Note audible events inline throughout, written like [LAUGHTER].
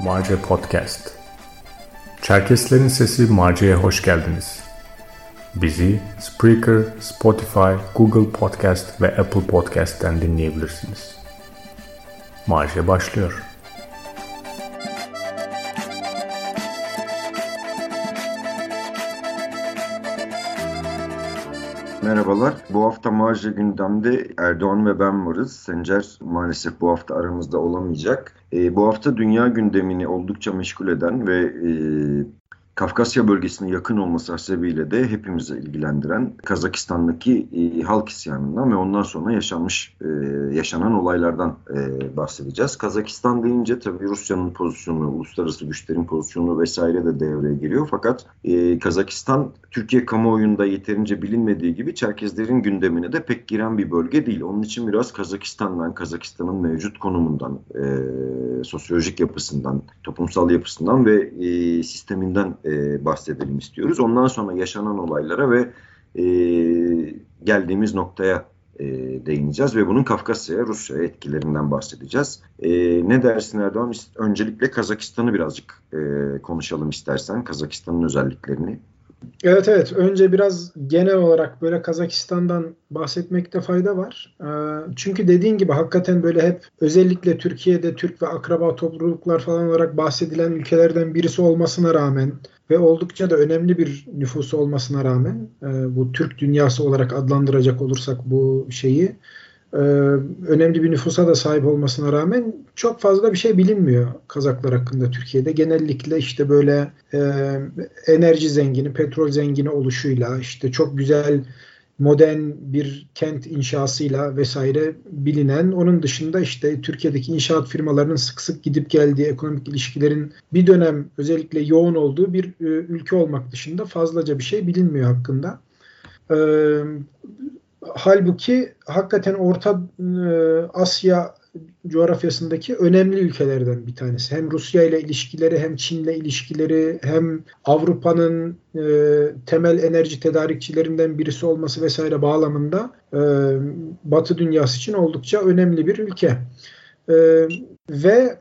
Marce Podcast Çerkeslerin Sesi Marce'ye hoş geldiniz. Bizi Spreaker, Spotify, Google Podcast ve Apple Podcast'ten dinleyebilirsiniz. Marce başlıyor. Merhabalar. Bu hafta Marja gündemde Erdoğan ve ben varız. Sencer maalesef bu hafta aramızda olamayacak. E, bu hafta dünya gündemini oldukça meşgul eden ve e, Kafkasya bölgesine yakın olması hasebiyle de hepimizi ilgilendiren Kazakistan'daki e, halk isyanından ve ondan sonra yaşanmış e, yaşanan olaylardan e, bahsedeceğiz. Kazakistan deyince tabii Rusya'nın pozisyonu, uluslararası güçlerin pozisyonu vesaire de devreye giriyor. Fakat Kazakistan Türkiye kamuoyunda yeterince bilinmediği gibi Çerkezlerin gündemine de pek giren bir bölge değil. Onun için biraz Kazakistan'dan, Kazakistan'ın mevcut konumundan, sosyolojik yapısından, toplumsal yapısından ve sisteminden e, bahsedelim istiyoruz. Ondan sonra yaşanan olaylara ve e, geldiğimiz noktaya e, değineceğiz ve bunun Kafkasya'ya, Rusya'ya etkilerinden bahsedeceğiz. E, ne dersin Erdoğan? Öncelikle Kazakistan'ı birazcık e, konuşalım istersen, Kazakistan'ın özelliklerini. Evet evet. Önce biraz genel olarak böyle Kazakistan'dan bahsetmekte fayda var. Ee, çünkü dediğin gibi hakikaten böyle hep özellikle Türkiye'de Türk ve akraba topluluklar falan olarak bahsedilen ülkelerden birisi olmasına rağmen ve oldukça da önemli bir nüfusu olmasına rağmen e, bu Türk dünyası olarak adlandıracak olursak bu şeyi e, önemli bir nüfusa da sahip olmasına rağmen çok fazla bir şey bilinmiyor Kazaklar hakkında Türkiye'de. Genellikle işte böyle e, enerji zengini, petrol zengini oluşuyla işte çok güzel modern bir kent inşasıyla vesaire bilinen. Onun dışında işte Türkiye'deki inşaat firmalarının sık sık gidip geldiği ekonomik ilişkilerin bir dönem özellikle yoğun olduğu bir e, ülke olmak dışında fazlaca bir şey bilinmiyor hakkında. E, halbuki hakikaten Orta e, Asya coğrafyasındaki önemli ülkelerden bir tanesi. Hem Rusya ile ilişkileri hem Çin ile ilişkileri hem Avrupa'nın e, temel enerji tedarikçilerinden birisi olması vesaire bağlamında e, Batı dünyası için oldukça önemli bir ülke. E, ve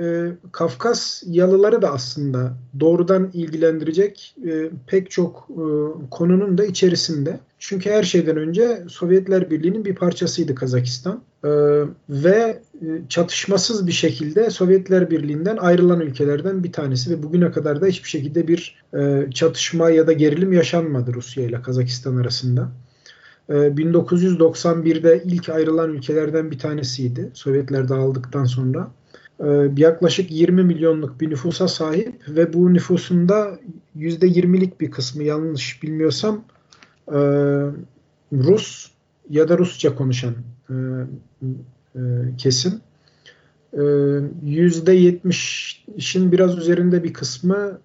e, Kafkas yalıları da aslında doğrudan ilgilendirecek e, pek çok e, konunun da içerisinde. Çünkü her şeyden önce Sovyetler Birliği'nin bir parçasıydı Kazakistan. E, ve e, çatışmasız bir şekilde Sovyetler Birliği'nden ayrılan ülkelerden bir tanesi ve bugüne kadar da hiçbir şekilde bir e, çatışma ya da gerilim yaşanmadı Rusya ile Kazakistan arasında. 1991'de e, ilk ayrılan ülkelerden bir tanesiydi Sovyetler dağıldıktan sonra. Ee, yaklaşık 20 milyonluk bir nüfusa sahip ve bu nüfusunda %20'lik bir kısmı yanlış bilmiyorsam e, Rus ya da Rusça konuşan e, e, kesim. %70'in biraz üzerinde bir kısmı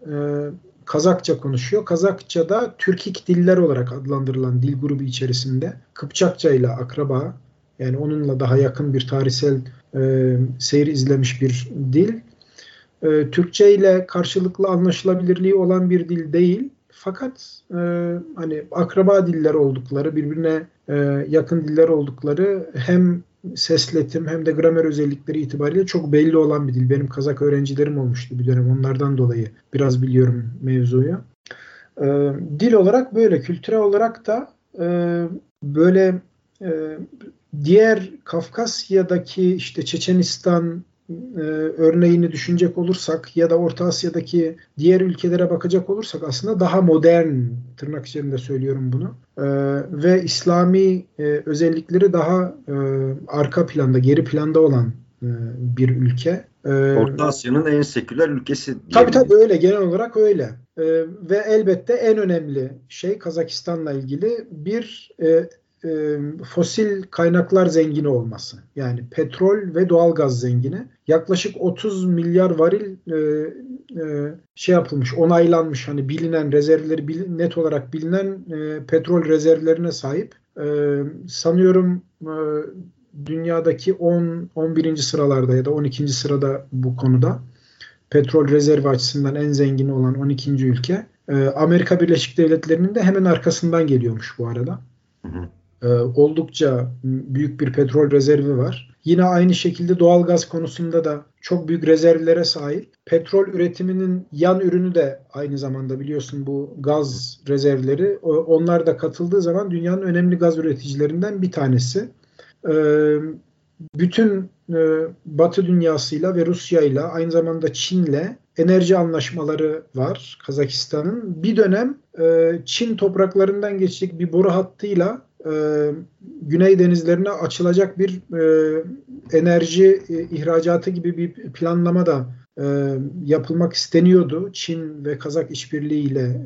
Kazakça konuşuyor. Kazakça da Türkik diller olarak adlandırılan dil grubu içerisinde Kıpçakça ile akraba yani onunla daha yakın bir tarihsel e, seyir izlemiş bir dil. E, Türkçe ile karşılıklı anlaşılabilirliği olan bir dil değil. Fakat e, hani akraba diller oldukları, birbirine e, yakın diller oldukları hem sesletim hem de gramer özellikleri itibariyle çok belli olan bir dil. Benim Kazak öğrencilerim olmuştu bir dönem. Onlardan dolayı biraz biliyorum mevzuyu. E, dil olarak böyle, kültürel olarak da e, böyle e, diğer Kafkasya'daki işte Çeçenistan e, örneğini düşünecek olursak ya da Orta Asya'daki diğer ülkelere bakacak olursak aslında daha modern tırnak içerisinde söylüyorum bunu e, ve İslami e, özellikleri daha e, arka planda geri planda olan e, bir ülke. E, Orta Asya'nın en seküler ülkesi. Tabii tabii öyle genel olarak öyle. E, ve elbette en önemli şey Kazakistan'la ilgili bir e, e, fosil kaynaklar zengini olması. Yani petrol ve doğal gaz zengini. Yaklaşık 30 milyar varil e, e, şey yapılmış, onaylanmış hani bilinen rezervleri bil, net olarak bilinen e, petrol rezervlerine sahip. E, sanıyorum e, dünyadaki 10 11. sıralarda ya da 12. sırada bu konuda petrol rezervi açısından en zengin olan 12. ülke. E, Amerika Birleşik Devletleri'nin de hemen arkasından geliyormuş bu arada. Hı hı. e, oldukça büyük bir petrol rezervi var. Yine aynı şekilde doğal gaz konusunda da çok büyük rezervlere sahip. Petrol üretiminin yan ürünü de aynı zamanda biliyorsun bu gaz rezervleri. Onlar da katıldığı zaman dünyanın önemli gaz üreticilerinden bir tanesi. Ee, bütün e, Batı dünyasıyla ve Rusya'yla aynı zamanda Çin'le enerji anlaşmaları var Kazakistan'ın. Bir dönem e, Çin topraklarından geçecek bir boru hattıyla e, Güney denizlerine açılacak bir enerji ihracatı gibi bir planlama da yapılmak isteniyordu. Çin ve Kazak işbirliğiyle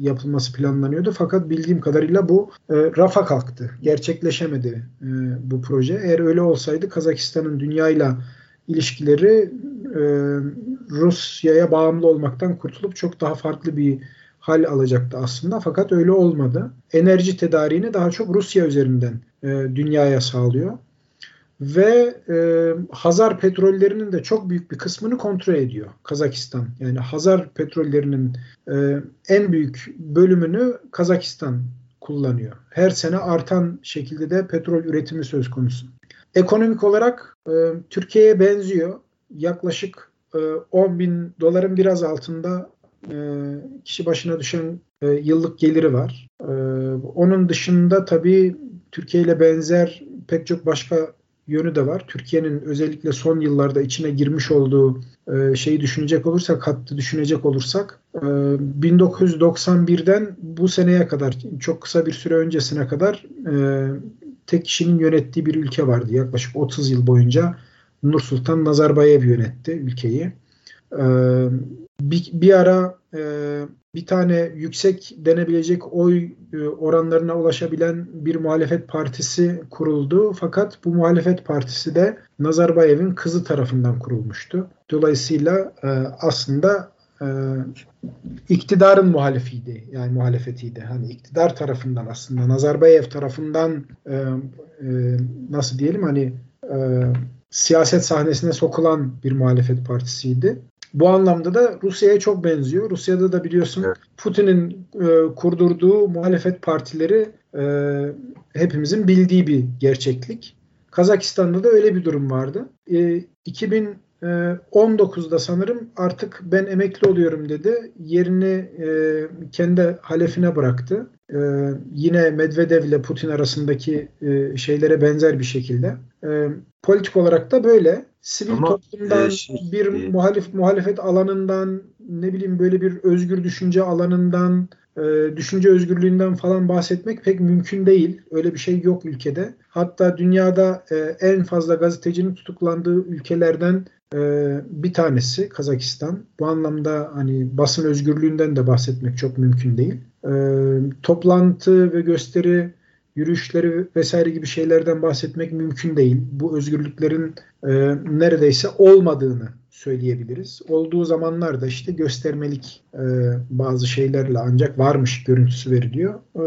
yapılması planlanıyordu. Fakat bildiğim kadarıyla bu rafa kalktı. Gerçekleşemedi bu proje. Eğer öyle olsaydı Kazakistan'ın dünyayla ilişkileri e, Rusya'ya bağımlı olmaktan kurtulup çok daha farklı bir hal alacaktı aslında. Fakat öyle olmadı. Enerji tedariğini daha çok Rusya üzerinden e, dünyaya sağlıyor. Ve e, Hazar petrollerinin de çok büyük bir kısmını kontrol ediyor Kazakistan. Yani Hazar petrollerinin e, en büyük bölümünü Kazakistan kullanıyor. Her sene artan şekilde de petrol üretimi söz konusu. Ekonomik olarak e, Türkiye'ye benziyor. Yaklaşık e, 10 bin doların biraz altında e, kişi başına düşen e, yıllık geliri var. E, onun dışında tabii Türkiye ile benzer pek çok başka yönü de var. Türkiye'nin özellikle son yıllarda içine girmiş olduğu şeyi düşünecek olursak, hattı düşünecek olursak e, 1991'den bu seneye kadar çok kısa bir süre öncesine kadar tek kişinin yönettiği bir ülke vardı. Yaklaşık 30 yıl boyunca Nur Sultan Nazarbayev yönetti ülkeyi. Ee, bir, bir ara e, bir tane yüksek denebilecek oy e, oranlarına ulaşabilen bir muhalefet partisi kuruldu. Fakat bu muhalefet partisi de Nazarbayev'in kızı tarafından kurulmuştu. Dolayısıyla e, aslında e, iktidarın muhalefiydi. Yani muhalefetiydi. Hani iktidar tarafından aslında Nazarbayev tarafından e, e, nasıl diyelim hani e, siyaset sahnesine sokulan bir muhalefet partisiydi. Bu anlamda da Rusya'ya çok benziyor. Rusya'da da biliyorsun evet. Putin'in e, kurdurduğu muhalefet partileri e, hepimizin bildiği bir gerçeklik. Kazakistan'da da öyle bir durum vardı. E, 2000 19'da ee, sanırım artık ben emekli oluyorum dedi. Yerini e, kendi halefine bıraktı. E, yine Medvedev ile Putin arasındaki e, şeylere benzer bir şekilde. E, politik olarak da böyle. Sivil Ama, toplumdan, e, şey, bir e, muhalif muhalefet alanından, ne bileyim böyle bir özgür düşünce alanından, e, düşünce özgürlüğünden falan bahsetmek pek mümkün değil. Öyle bir şey yok ülkede. Hatta dünyada e, en fazla gazetecinin tutuklandığı ülkelerden e, bir tanesi Kazakistan. Bu anlamda hani basın özgürlüğünden de bahsetmek çok mümkün değil. E, toplantı ve gösteri yürüyüşleri vesaire gibi şeylerden bahsetmek mümkün değil. Bu özgürlüklerin e, neredeyse olmadığını söyleyebiliriz. Olduğu zamanlarda işte göstermelik e, bazı şeylerle ancak varmış görüntüsü veriliyor. E,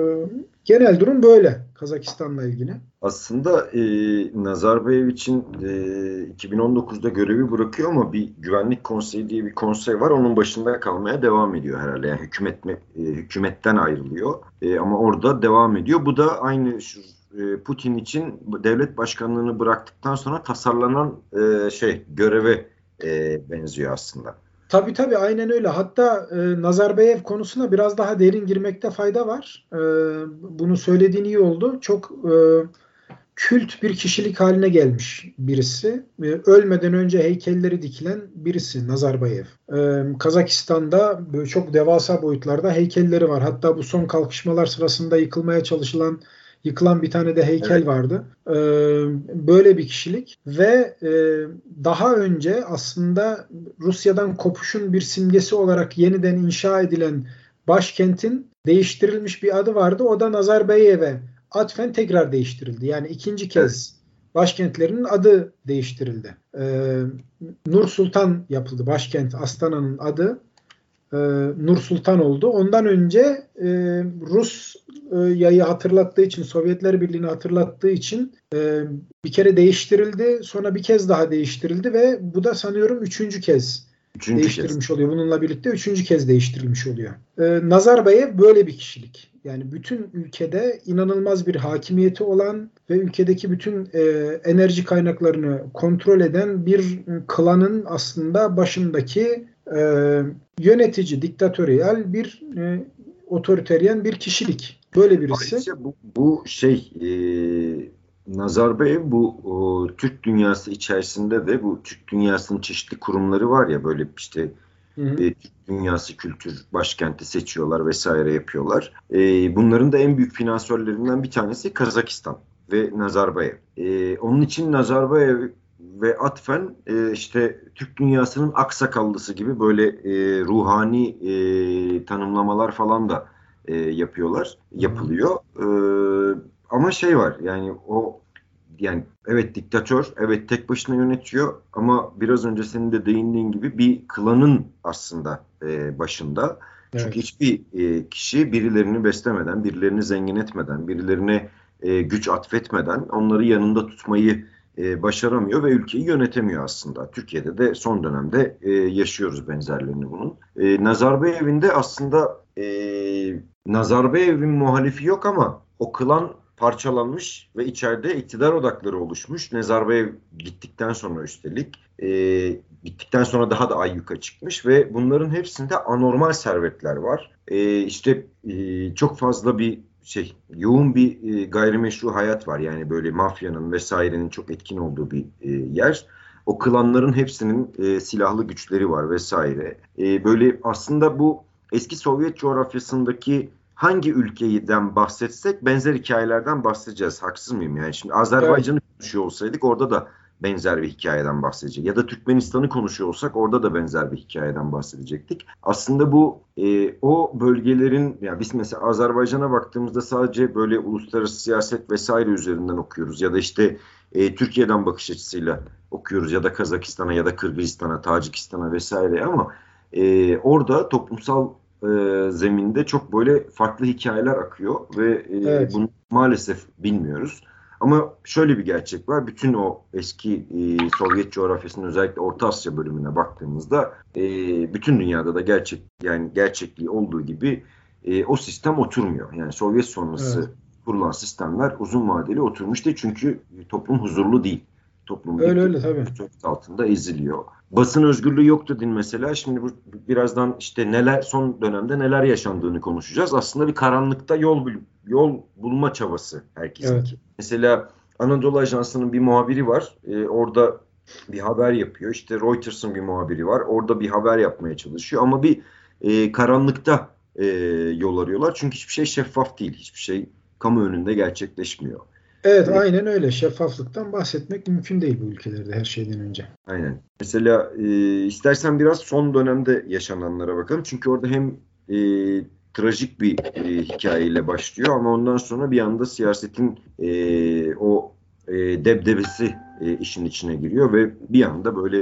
genel durum böyle Kazakistan'la ilgili. Aslında e, Nazarbayev için e, 2019'da görevi bırakıyor ama bir güvenlik konseyi diye bir konsey var. Onun başında kalmaya devam ediyor herhalde. Yani hükümet, e, hükümetten ayrılıyor. E, ama orada devam ediyor. Bu da aynı şu e, Putin için devlet başkanlığını bıraktıktan sonra tasarlanan e, şey göreve e, benziyor aslında. Tabii tabii aynen öyle. Hatta e, Nazarbayev konusuna biraz daha derin girmekte fayda var. E, bunu söylediğin iyi oldu. Çok e, kült bir kişilik haline gelmiş birisi. E, ölmeden önce heykelleri dikilen birisi Nazarbayev. E, Kazakistan'da böyle çok devasa boyutlarda heykelleri var. Hatta bu son kalkışmalar sırasında yıkılmaya çalışılan Yıkılan bir tane de heykel evet. vardı. Ee, böyle bir kişilik ve e, daha önce aslında Rusya'dan kopuşun bir simgesi olarak yeniden inşa edilen başkentin değiştirilmiş bir adı vardı. O da Nazarbayev'e atfen tekrar değiştirildi. Yani ikinci kez evet. başkentlerinin adı değiştirildi. Ee, Nur Sultan yapıldı. Başkent Astana'nın adı e, Nur Sultan oldu. Ondan önce e, Rus e, yayı hatırlattığı için, Sovyetler Birliği'ni hatırlattığı için e, bir kere değiştirildi. Sonra bir kez daha değiştirildi ve bu da sanıyorum üçüncü kez üçüncü değiştirilmiş kez. oluyor. Bununla birlikte üçüncü kez değiştirilmiş oluyor. E, Nazarbayev böyle bir kişilik. Yani bütün ülkede inanılmaz bir hakimiyeti olan ve ülkedeki bütün e, enerji kaynaklarını kontrol eden bir klanın aslında başındaki e, yönetici, diktatöryal bir e, otoriteryen bir kişilik. Böyle birisi. Ayrıca bu, bu şey e, Nazarbayev bu o, Türk dünyası içerisinde de bu Türk dünyasının çeşitli kurumları var ya böyle işte Hı hı. E, Türk dünyası kültür başkenti seçiyorlar vesaire yapıyorlar. E, bunların da en büyük finansörlerinden bir tanesi Kazakistan ve Nazarbayev. E, onun için Nazarbayev ve atfen e, işte Türk dünyasının aksakallısı gibi böyle e, ruhani e, tanımlamalar falan da e, yapıyorlar, yapılıyor. E, ama şey var yani o yani evet diktatör, evet tek başına yönetiyor ama biraz önce senin de değindiğin gibi bir klanın aslında e, başında. Evet. Çünkü hiçbir e, kişi birilerini beslemeden, birilerini zengin etmeden, birilerine e, güç atfetmeden onları yanında tutmayı e, başaramıyor ve ülkeyi yönetemiyor aslında. Türkiye'de de son dönemde e, yaşıyoruz benzerlerini bunun. E, Nazarbayev'in de aslında e, Nazarbayev'in muhalifi yok ama o klan parçalanmış ve içeride iktidar odakları oluşmuş. Nazarbayev gittikten sonra üstelik e, gittikten sonra daha da ayyuka çıkmış ve bunların hepsinde anormal servetler var. E, işte e, çok fazla bir şey yoğun bir e, gayrimeşru hayat var. Yani böyle mafyanın vesairenin çok etkin olduğu bir e, yer. O klanların hepsinin e, silahlı güçleri var vesaire. E, böyle aslında bu eski Sovyet coğrafyasındaki hangi ülkeden bahsetsek benzer hikayelerden bahsedeceğiz. Haksız mıyım yani? Şimdi Azerbaycan'ı evet. konuşuyor olsaydık orada da benzer bir hikayeden bahsedecek. Ya da Türkmenistan'ı konuşuyor olsak orada da benzer bir hikayeden bahsedecektik. Aslında bu e, o bölgelerin yani biz mesela Azerbaycan'a baktığımızda sadece böyle uluslararası siyaset vesaire üzerinden okuyoruz ya da işte e, Türkiye'den bakış açısıyla okuyoruz ya da Kazakistan'a ya da Kırgızistan'a, Tacikistan'a vesaire ama e, orada toplumsal e, zeminde çok böyle farklı hikayeler akıyor ve e, evet. bunu maalesef bilmiyoruz. Ama şöyle bir gerçek var. Bütün o eski e, Sovyet coğrafyasının özellikle Orta Asya bölümüne baktığımızda e, bütün dünyada da gerçek yani gerçekliği olduğu gibi e, o sistem oturmuyor. Yani Sovyet sonrası evet. kurulan sistemler uzun vadeli oturmuş değil çünkü toplum huzurlu değil. Toplum öyle öyle tabii. altında eziliyor. Basın özgürlüğü yok dedin mesela. Şimdi bu birazdan işte neler son dönemde neler yaşandığını konuşacağız. Aslında bir karanlıkta yol yol bulma çabası herkesin. Evet. Mesela Anadolu Ajansı'nın bir muhabiri var. Ee, orada bir haber yapıyor. İşte Reuters'ın bir muhabiri var. Orada bir haber yapmaya çalışıyor ama bir e, karanlıkta e, yol arıyorlar. Çünkü hiçbir şey şeffaf değil. Hiçbir şey kamu önünde gerçekleşmiyor. Evet ee, aynen öyle. Şeffaflıktan bahsetmek mümkün değil bu ülkelerde her şeyden önce. Aynen. Mesela e, istersen biraz son dönemde yaşananlara bakalım. Çünkü orada hem e, trajik bir e, hikayeyle başlıyor ama ondan sonra bir anda siyasetin e, o e, debdebesi e, işin içine giriyor ve bir anda böyle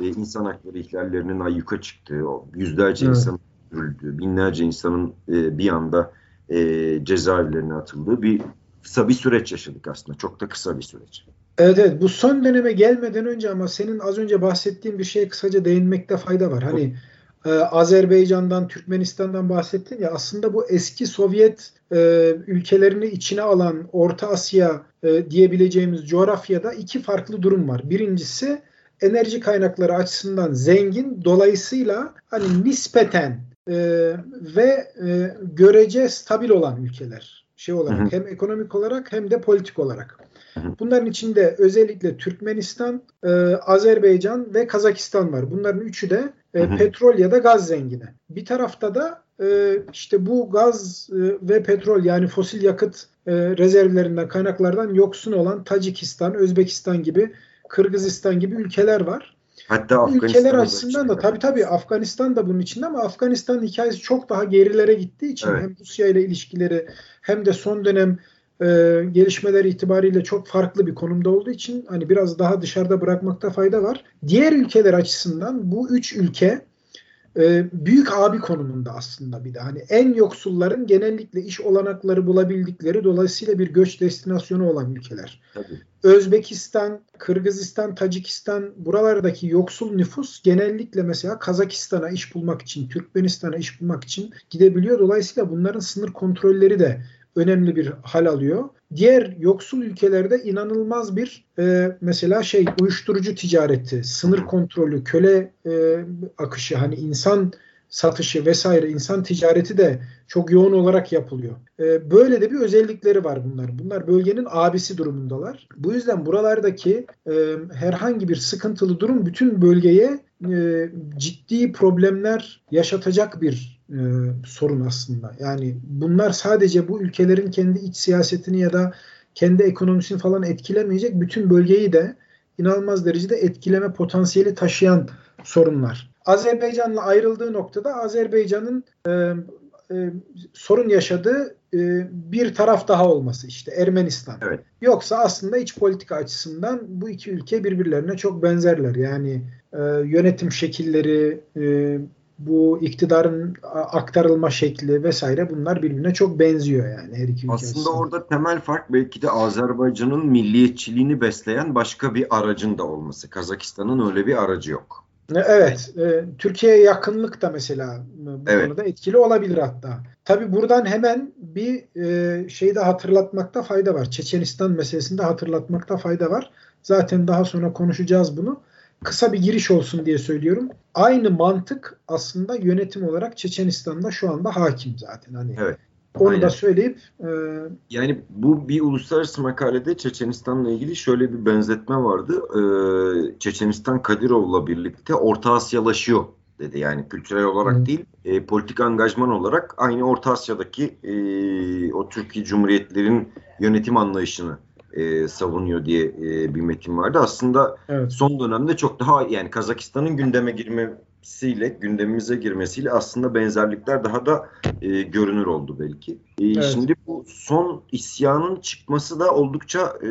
e, insan hakları ihlallerinin ayyuka çıktığı, o yüzlerce evet. insan öldüğü, binlerce insanın e, bir anda e, cezaevlerine atıldığı bir kısa bir süreç yaşadık aslında. Çok da kısa bir süreç. Evet evet bu son döneme gelmeden önce ama senin az önce bahsettiğin bir şeye kısaca değinmekte fayda var. Hani e, Azerbaycan'dan, Türkmenistan'dan bahsettin ya aslında bu eski Sovyet e, ülkelerini içine alan Orta Asya e, diyebileceğimiz coğrafyada iki farklı durum var. Birincisi enerji kaynakları açısından zengin dolayısıyla hani nispeten e, ve e, görece stabil olan ülkeler şey olarak hem ekonomik olarak hem de politik olarak. Bunların içinde özellikle Türkmenistan, e, Azerbaycan ve Kazakistan var. Bunların üçü de e, petrol ya da gaz zengini. Bir tarafta da e, işte bu gaz e, ve petrol yani fosil yakıt e, rezervlerinden kaynaklardan yoksun olan Tacikistan, Özbekistan gibi, Kırgızistan gibi ülkeler var. Hatta Afganistan ülkeler açısından da tabii tabii Afganistan da bunun içinde ama Afganistan hikayesi çok daha gerilere gittiği için evet. hem Rusya ile ilişkileri hem de son dönem e, gelişmeler itibariyle çok farklı bir konumda olduğu için hani biraz daha dışarıda bırakmakta fayda var. Diğer ülkeler açısından bu üç ülke e, büyük abi konumunda aslında bir de. Hani en yoksulların genellikle iş olanakları bulabildikleri dolayısıyla bir göç destinasyonu olan ülkeler. Tabii. Özbekistan, Kırgızistan, Tacikistan buralardaki yoksul nüfus genellikle mesela Kazakistan'a iş bulmak için, Türkmenistan'a iş bulmak için gidebiliyor. Dolayısıyla bunların sınır kontrolleri de önemli bir hal alıyor. Diğer yoksul ülkelerde inanılmaz bir e, mesela şey uyuşturucu ticareti, sınır kontrolü, köle e, akışı hani insan satışı vesaire insan ticareti de çok yoğun olarak yapılıyor. E, böyle de bir özellikleri var bunlar. Bunlar bölgenin abisi durumundalar. Bu yüzden buralardaki e, herhangi bir sıkıntılı durum bütün bölgeye e, ciddi problemler yaşatacak bir e, sorun aslında. Yani bunlar sadece bu ülkelerin kendi iç siyasetini ya da kendi ekonomisini falan etkilemeyecek bütün bölgeyi de inanılmaz derecede etkileme potansiyeli taşıyan sorunlar. Azerbaycan'la ayrıldığı noktada Azerbaycan'ın e, e, sorun yaşadığı e, bir taraf daha olması işte Ermenistan. Evet. Yoksa aslında iç politika açısından bu iki ülke birbirlerine çok benzerler. Yani e, yönetim şekilleri, e, bu iktidarın aktarılma şekli vesaire bunlar birbirine çok benziyor yani her iki ülke Aslında arasında. orada temel fark belki de Azerbaycan'ın milliyetçiliğini besleyen başka bir aracın da olması. Kazakistan'ın öyle bir aracı yok. Evet. E, Türkiye'ye yakınlık da mesela bu evet. konuda etkili olabilir hatta. Tabi buradan hemen bir e, şeyi de hatırlatmakta fayda var. Çeçenistan meselesinde hatırlatmakta fayda var. Zaten daha sonra konuşacağız bunu kısa bir giriş olsun diye söylüyorum. Aynı mantık aslında yönetim olarak Çeçenistan'da şu anda hakim zaten. Hani evet. Onu Aynen. da söyleyip e... yani bu bir uluslararası makalede Çeçenistan'la ilgili şöyle bir benzetme vardı. Ee, Çeçenistan Kadirov'la birlikte Orta Asyalaşıyor dedi. Yani kültürel olarak Hı. değil, e, politik angajman olarak aynı Orta Asya'daki e, o Türkiye Cumhuriyetlerin yönetim anlayışını e, savunuyor diye e, bir metin vardı. Aslında evet. son dönemde çok daha yani Kazakistan'ın gündeme girmesiyle, gündemimize girmesiyle aslında benzerlikler daha da e, görünür oldu belki. E, evet. Şimdi bu son isyanın çıkması da oldukça e,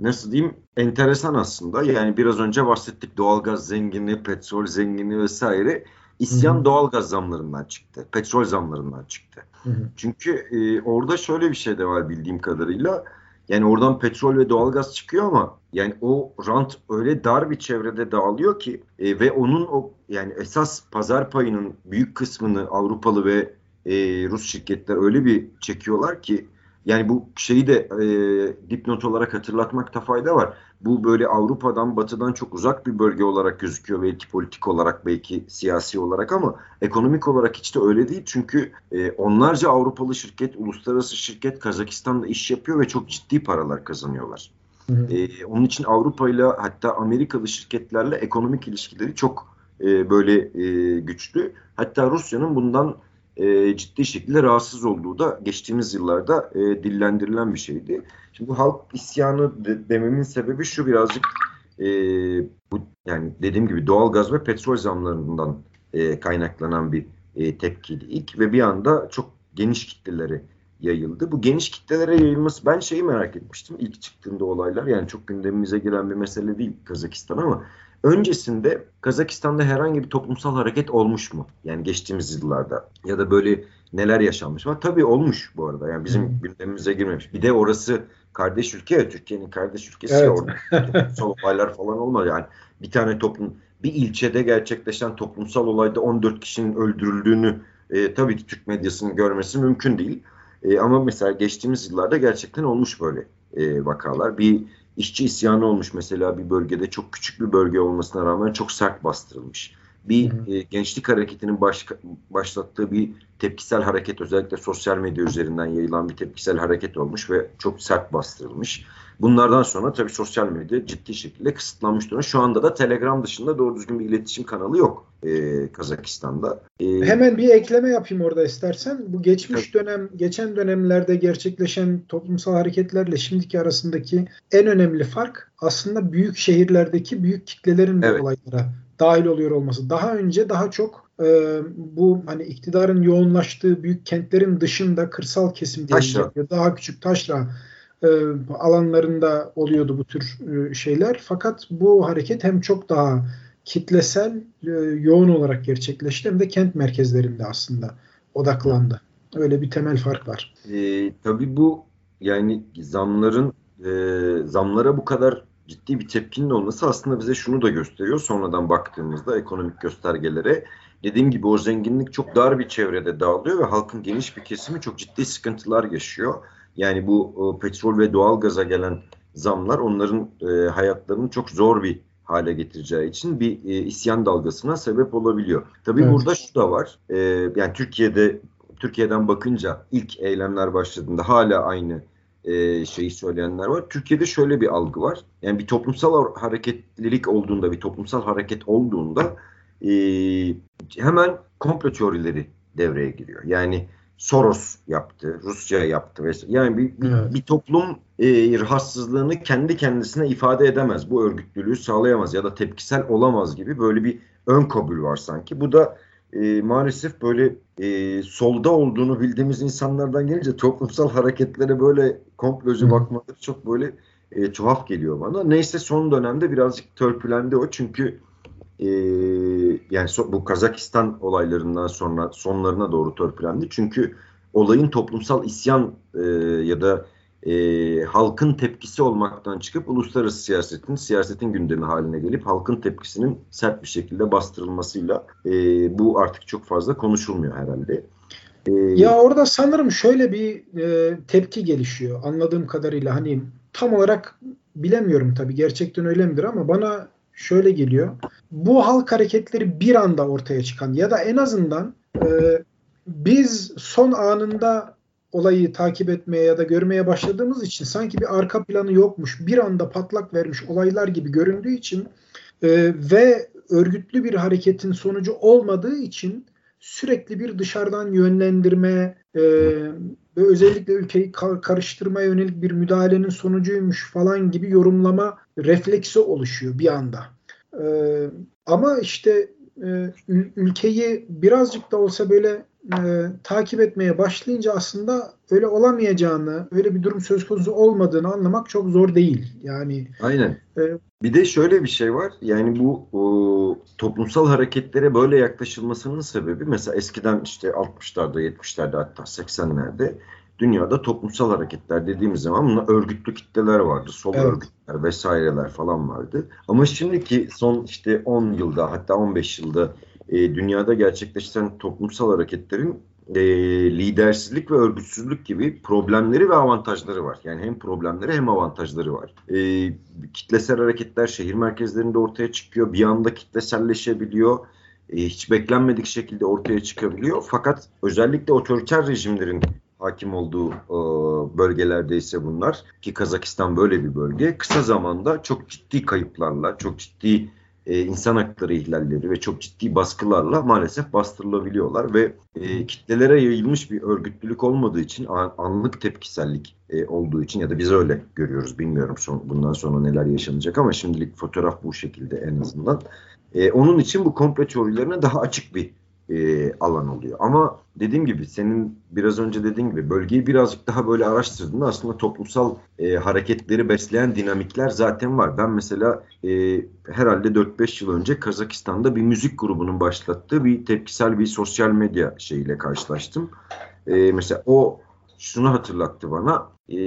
nasıl diyeyim enteresan aslında. Yani biraz önce bahsettik doğalgaz zengini, petrol zengini vesaire. İsyan Hı-hı. doğalgaz zamlarından çıktı. Petrol zamlarından çıktı. Hı-hı. Çünkü e, orada şöyle bir şey de var bildiğim kadarıyla yani oradan petrol ve doğalgaz çıkıyor ama yani o rant öyle dar bir çevrede dağılıyor ki e, ve onun o yani esas pazar payının büyük kısmını Avrupalı ve e, Rus şirketler öyle bir çekiyorlar ki yani bu şeyi de e, dipnot olarak hatırlatmakta fayda var. Bu böyle Avrupa'dan, Batı'dan çok uzak bir bölge olarak gözüküyor belki politik olarak, belki siyasi olarak ama ekonomik olarak hiç de öyle değil. Çünkü e, onlarca Avrupalı şirket, uluslararası şirket Kazakistan'da iş yapıyor ve çok ciddi paralar kazanıyorlar. Hı hı. E, onun için Avrupa ile hatta Amerikalı şirketlerle ekonomik ilişkileri çok e, böyle e, güçlü. Hatta Rusya'nın bundan e, ciddi şekilde rahatsız olduğu da geçtiğimiz yıllarda e, dillendirilen bir şeydi. Şimdi bu halk isyanı de, dememin sebebi şu birazcık e, bu yani dediğim gibi doğal gaz ve petrol zamlarından e, kaynaklanan bir e, tepkiydi ilk ve bir anda çok geniş kitlelere yayıldı. Bu geniş kitlelere yayılması ben şeyi merak etmiştim ilk çıktığında olaylar yani çok gündemimize giren bir mesele değil Kazakistan ama Öncesinde Kazakistan'da herhangi bir toplumsal hareket olmuş mu? Yani geçtiğimiz yıllarda ya da böyle neler yaşanmış var? Tabii olmuş bu arada. Yani bizim hmm. gündemimize girmemiş. Bir de orası kardeş ülke ya Türkiye'nin kardeş ülkesi evet. orada [LAUGHS] toplumsal olaylar falan olmadı. Yani bir tane toplum bir ilçede gerçekleşen toplumsal olayda 14 kişinin öldürüldüğünü e, tabii ki Türk medyasının görmesi mümkün değil. E, ama mesela geçtiğimiz yıllarda gerçekten olmuş böyle e, vakalar. Bir işçi isyanı olmuş mesela bir bölgede çok küçük bir bölge olmasına rağmen çok sert bastırılmış. Bir e, gençlik hareketinin baş, başlattığı bir tepkisel hareket özellikle sosyal medya üzerinden yayılan bir tepkisel hareket olmuş ve çok sert bastırılmış. Bunlardan sonra tabii sosyal medya ciddi şekilde kısıtlanmış durumda. Şu anda da Telegram dışında doğru düzgün bir iletişim kanalı yok e, Kazakistan'da. E, Hemen bir ekleme yapayım orada istersen. Bu geçmiş tabii. dönem, geçen dönemlerde gerçekleşen toplumsal hareketlerle şimdiki arasındaki en önemli fark aslında büyük şehirlerdeki büyük kitlelerin evet. bu olaylara dahil oluyor olması. Daha önce daha çok e, bu hani iktidarın yoğunlaştığı büyük kentlerin dışında kırsal kesim diye daha küçük taşra e, alanlarında oluyordu bu tür e, şeyler. Fakat bu hareket hem çok daha kitlesel e, yoğun olarak gerçekleşti hem de kent merkezlerinde aslında odaklandı. Öyle bir temel fark var. E, tabii bu yani zamların e, zamlara bu kadar ciddi bir tepkinin olması aslında bize şunu da gösteriyor. Sonradan baktığımızda ekonomik göstergelere dediğim gibi o zenginlik çok dar bir çevrede dağılıyor ve halkın geniş bir kesimi çok ciddi sıkıntılar yaşıyor. Yani bu e, petrol ve doğal gaza gelen zamlar onların e, hayatlarını çok zor bir hale getireceği için bir e, isyan dalgasına sebep olabiliyor. Tabii evet. burada şu da var. E, yani Türkiye'de Türkiye'den bakınca ilk eylemler başladığında hala aynı e, şeyi söyleyenler var. Türkiye'de şöyle bir algı var. Yani bir toplumsal hareketlilik olduğunda, bir toplumsal hareket olduğunda e, hemen komplo teorileri devreye giriyor. Yani Soros yaptı, Rusya yaptı vesaire. Yani bir, bir, evet. bir toplum e, rahatsızlığını kendi kendisine ifade edemez. Bu örgütlülüğü sağlayamaz ya da tepkisel olamaz gibi böyle bir ön kabul var sanki. Bu da e, maalesef böyle e, solda olduğunu bildiğimiz insanlardan gelince toplumsal hareketlere böyle komplocu bakmaları çok böyle e, tuhaf geliyor bana. Neyse son dönemde birazcık törpülendi o çünkü e, yani so, bu Kazakistan olaylarından sonra sonlarına doğru törpülendi. Çünkü olayın toplumsal isyan e, ya da e, halkın tepkisi olmaktan çıkıp uluslararası siyasetin, siyasetin gündemi haline gelip halkın tepkisinin sert bir şekilde bastırılmasıyla e, bu artık çok fazla konuşulmuyor herhalde. E, ya orada sanırım şöyle bir e, tepki gelişiyor anladığım kadarıyla hani tam olarak bilemiyorum tabii gerçekten öyle midir ama bana şöyle geliyor. Bu halk hareketleri bir anda ortaya çıkan ya da en azından e, biz son anında olayı takip etmeye ya da görmeye başladığımız için sanki bir arka planı yokmuş, bir anda patlak vermiş olaylar gibi göründüğü için e, ve örgütlü bir hareketin sonucu olmadığı için sürekli bir dışarıdan yönlendirme e, ve özellikle ülkeyi karıştırmaya yönelik bir müdahalenin sonucuymuş falan gibi yorumlama refleksi oluşuyor bir anda. E, ama işte e, ülkeyi birazcık da olsa böyle e, takip etmeye başlayınca aslında öyle olamayacağını, öyle bir durum söz konusu olmadığını anlamak çok zor değil. Yani Aynen. E, bir de şöyle bir şey var. Yani bu o, toplumsal hareketlere böyle yaklaşılmasının sebebi mesela eskiden işte 60'larda, 70'lerde hatta 80'lerde dünyada toplumsal hareketler dediğimiz zaman buna örgütlü kitleler vardı. Sol evet. örgütler vesaireler falan vardı. Ama şimdiki son işte 10 yılda hatta 15 yılda e, dünyada gerçekleşen toplumsal hareketlerin e, lidersizlik ve örgütsüzlük gibi problemleri ve avantajları var. Yani hem problemleri hem avantajları var. E, kitlesel hareketler şehir merkezlerinde ortaya çıkıyor. Bir anda kitleselleşebiliyor. E, hiç beklenmedik şekilde ortaya çıkabiliyor. Fakat özellikle otoriter rejimlerin hakim olduğu e, bölgelerde ise bunlar ki Kazakistan böyle bir bölge kısa zamanda çok ciddi kayıplarla, çok ciddi e, insan hakları ihlalleri ve çok ciddi baskılarla maalesef bastırılabiliyorlar ve e, kitlelere yayılmış bir örgütlülük olmadığı için anlık tepkisellik e, olduğu için ya da biz öyle görüyoruz bilmiyorum son, bundan sonra neler yaşanacak ama şimdilik fotoğraf bu şekilde en azından. E, onun için bu komplo teorilerine daha açık bir e, alan oluyor. Ama dediğim gibi senin biraz önce dediğin gibi bölgeyi birazcık daha böyle araştırdığında aslında toplumsal e, hareketleri besleyen dinamikler zaten var. Ben mesela e, herhalde 4-5 yıl önce Kazakistan'da bir müzik grubunun başlattığı bir tepkisel bir sosyal medya şeyiyle karşılaştım. E, mesela o şunu hatırlattı bana. E,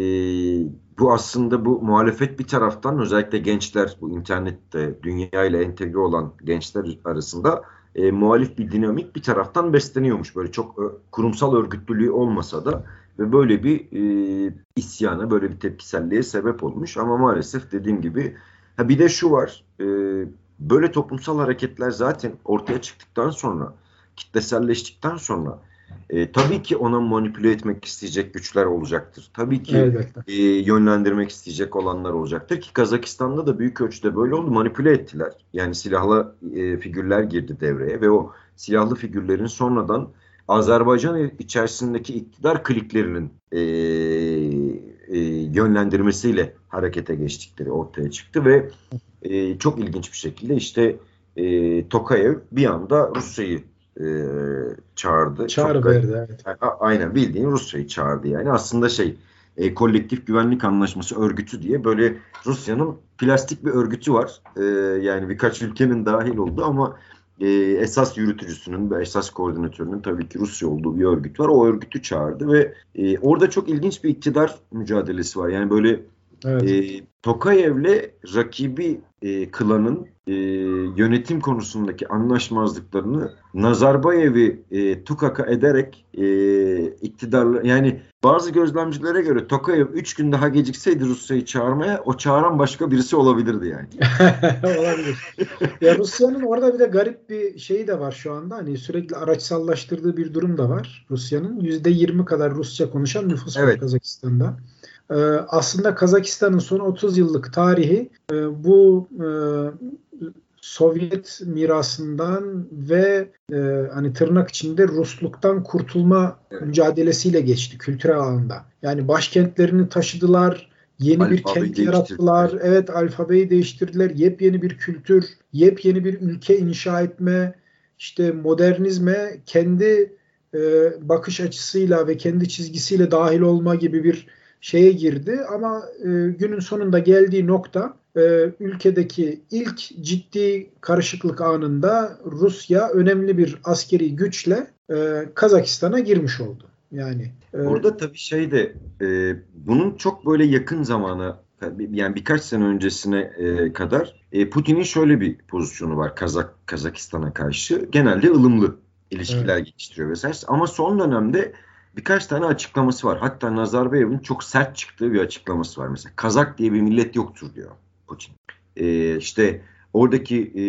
bu aslında bu muhalefet bir taraftan özellikle gençler bu internette dünya ile entegre olan gençler arasında e, muhalif bir dinamik bir taraftan besleniyormuş. Böyle çok e, kurumsal örgütlülüğü olmasa da ve böyle bir e, isyana, böyle bir tepkiselliğe sebep olmuş. Ama maalesef dediğim gibi ha bir de şu var. E, böyle toplumsal hareketler zaten ortaya çıktıktan sonra, kitleselleştikten sonra e, tabii ki ona manipüle etmek isteyecek güçler olacaktır. Tabii ki e, yönlendirmek isteyecek olanlar olacaktır ki Kazakistan'da da büyük ölçüde böyle oldu. Manipüle ettiler. Yani silahlı e, figürler girdi devreye ve o silahlı figürlerin sonradan Azerbaycan içerisindeki iktidar kliklerinin e, e, yönlendirmesiyle harekete geçtikleri ortaya çıktı ve e, çok ilginç bir şekilde işte e, Tokayev bir anda Rusya'yı e, çağırdı. Çağrı Çok verdi evet. aynen bildiğin Rusya'yı çağırdı yani. Aslında şey e, kolektif güvenlik anlaşması örgütü diye böyle Rusya'nın plastik bir örgütü var. E, yani birkaç ülkenin dahil oldu ama e, esas yürütücüsünün ve esas koordinatörünün tabii ki Rusya olduğu bir örgüt var. O örgütü çağırdı ve e, orada çok ilginç bir iktidar mücadelesi var. Yani böyle evet. e, Tokayev'le rakibi e, klanın e, yönetim konusundaki anlaşmazlıklarını Nazarbayev'i e, tukaka ederek e, iktidarla yani bazı gözlemcilere göre Tokayev 3 gün daha gecikseydi Rusya'yı çağırmaya o çağıran başka birisi olabilirdi yani. [LAUGHS] Olabilir. ya Rusya'nın orada bir de garip bir şeyi de var şu anda. Hani sürekli araçsallaştırdığı bir durum da var. Rusya'nın %20 kadar Rusça konuşan nüfus evet. var Kazakistan'da. Ee, aslında Kazakistan'ın son 30 yıllık tarihi e, bu e, Sovyet mirasından ve e, hani tırnak içinde Rusluktan kurtulma mücadelesiyle geçti kültürel alanda. Yani başkentlerini taşıdılar, yeni Alfabeyi bir kent yarattılar. Evet alfabeyi değiştirdiler. Yepyeni bir kültür, yepyeni bir ülke inşa etme, işte modernizme kendi e, bakış açısıyla ve kendi çizgisiyle dahil olma gibi bir şeye girdi ama e, günün sonunda geldiği nokta e, ülkedeki ilk ciddi karışıklık anında Rusya önemli bir askeri güçle e, Kazakistan'a girmiş oldu. Yani e, orada tabii şey de e, bunun çok böyle yakın zamana yani birkaç sene öncesine e, kadar e, Putin'in şöyle bir pozisyonu var Kazak Kazakistan'a karşı genelde ılımlı ilişkiler evet. geliştiriyor vesaire ama son dönemde birkaç tane açıklaması var. Hatta Nazarbayev'in çok sert çıktığı bir açıklaması var. Mesela Kazak diye bir millet yoktur diyor Putin. Ee, işte oradaki e,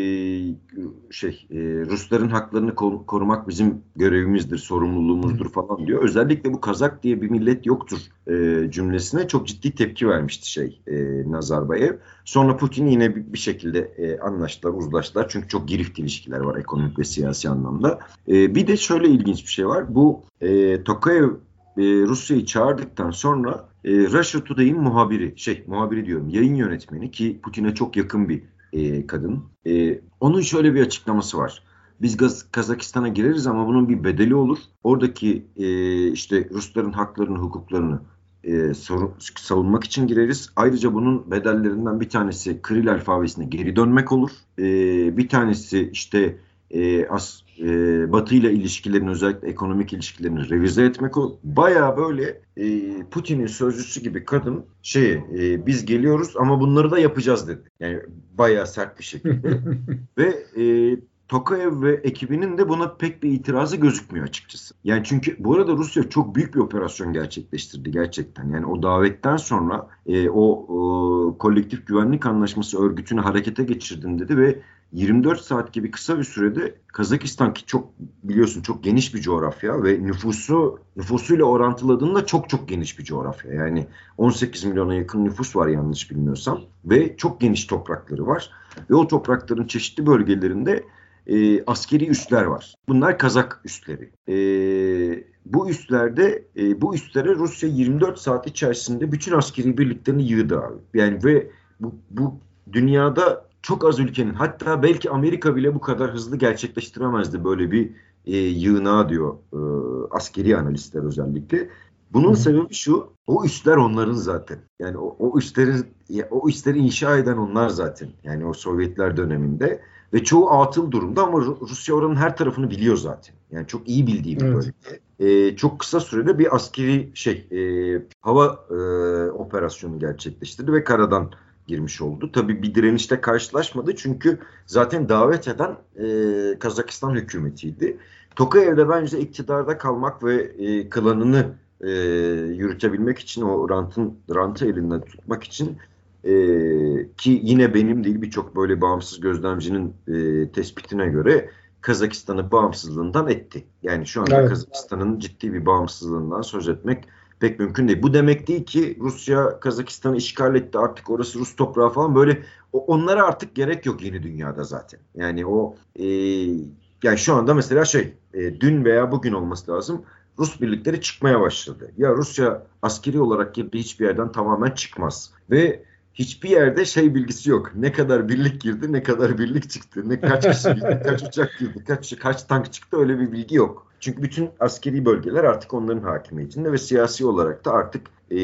şey e, Rusların haklarını korumak bizim görevimizdir, sorumluluğumuzdur falan diyor. Özellikle bu Kazak diye bir millet yoktur e, cümlesine çok ciddi tepki vermişti şey e, Nazarbayev. Sonra Putin yine bir, bir şekilde e, anlaştılar, uzlaştılar. Çünkü çok girift ilişkiler var ekonomik ve siyasi anlamda. E, bir de şöyle ilginç bir şey var. Bu e, Tokayev e, Rusya'yı çağırdıktan sonra e, Russia Today'in muhabiri, şey muhabiri diyorum yayın yönetmeni ki Putin'e çok yakın bir e, kadın. E, onun şöyle bir açıklaması var. Biz Gaz Kazakistan'a gireriz ama bunun bir bedeli olur. Oradaki e, işte Rusların haklarını, hukuklarını e, sorun, savunmak için gireriz. Ayrıca bunun bedellerinden bir tanesi Kiril alfabesine geri dönmek olur. E, bir tanesi işte e, as, e, Batı ile ilişkilerini özellikle ekonomik ilişkilerini revize etmek o. Baya böyle e, Putin'in sözcüsü gibi kadın şey e, biz geliyoruz ama bunları da yapacağız dedi. Yani baya sert bir şekilde. [LAUGHS] Ve e, Tokayev ve ekibinin de buna pek bir itirazı gözükmüyor açıkçası. Yani çünkü bu arada Rusya çok büyük bir operasyon gerçekleştirdi gerçekten. Yani o davetten sonra e, o, o kolektif güvenlik anlaşması örgütünü harekete geçirdim dedi ve 24 saat gibi kısa bir sürede Kazakistan ki çok biliyorsun çok geniş bir coğrafya ve nüfusu nüfusuyla orantıladığında çok çok geniş bir coğrafya. Yani 18 milyona yakın nüfus var yanlış bilmiyorsam ve çok geniş toprakları var. Ve o toprakların çeşitli bölgelerinde e, askeri üsler var. Bunlar Kazak üsleri. E, bu üslerde e, bu üstlere Rusya 24 saat içerisinde bütün askeri birliklerini yığdı abi. Yani ve bu, bu dünyada çok az ülkenin hatta belki Amerika bile bu kadar hızlı gerçekleştiremezdi böyle bir e, yığınağı diyor e, askeri analistler özellikle. Bunun Hı. sebebi şu, o üsler onların zaten. Yani o, o üsleri o üsleri inşa eden onlar zaten. Yani o Sovyetler döneminde ve çoğu atıl durumda ama Rusya oranın her tarafını biliyor zaten. Yani çok iyi bildiği bir evet. bölge. Ee, çok kısa sürede bir askeri şey e, hava e, operasyonu gerçekleştirdi ve karadan girmiş oldu. Tabii bir direnişte karşılaşmadı çünkü zaten davet eden e, Kazakistan hükümetiydi. Tokayev'de bence iktidarda kalmak ve e, klanını e, yürütebilmek için o rantın rantı elinden tutmak için e, ki yine benim değil birçok böyle bağımsız gözlemcinin e, tespitine göre Kazakistan'ı bağımsızlığından etti. Yani şu anda evet. Kazakistan'ın ciddi bir bağımsızlığından söz etmek pek mümkün değil. Bu demek değil ki Rusya Kazakistan'ı işgal etti artık orası Rus toprağı falan böyle onlara artık gerek yok yeni dünyada zaten. Yani o e, yani şu anda mesela şey e, dün veya bugün olması lazım Rus birlikleri çıkmaya başladı. Ya Rusya askeri olarak girdiği hiçbir yerden tamamen çıkmaz. Ve hiçbir yerde şey bilgisi yok. Ne kadar birlik girdi, ne kadar birlik çıktı, ne kaç kişi [LAUGHS] girdi, kaç uçak girdi, kaç kaç tank çıktı öyle bir bilgi yok. Çünkü bütün askeri bölgeler artık onların hakimiyetinde ve siyasi olarak da artık e,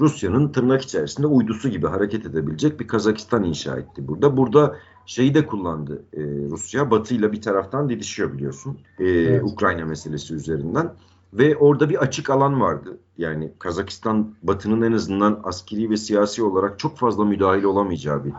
Rusya'nın tırnak içerisinde uydusu gibi hareket edebilecek bir Kazakistan inşa etti burada. Burada şeyi de kullandı e, Rusya. Batı ile bir taraftan didişiyor biliyorsun. E, evet. Ukrayna meselesi üzerinden. Ve orada bir açık alan vardı. Yani Kazakistan Batı'nın en azından askeri ve siyasi olarak çok fazla müdahil olamayacağı bir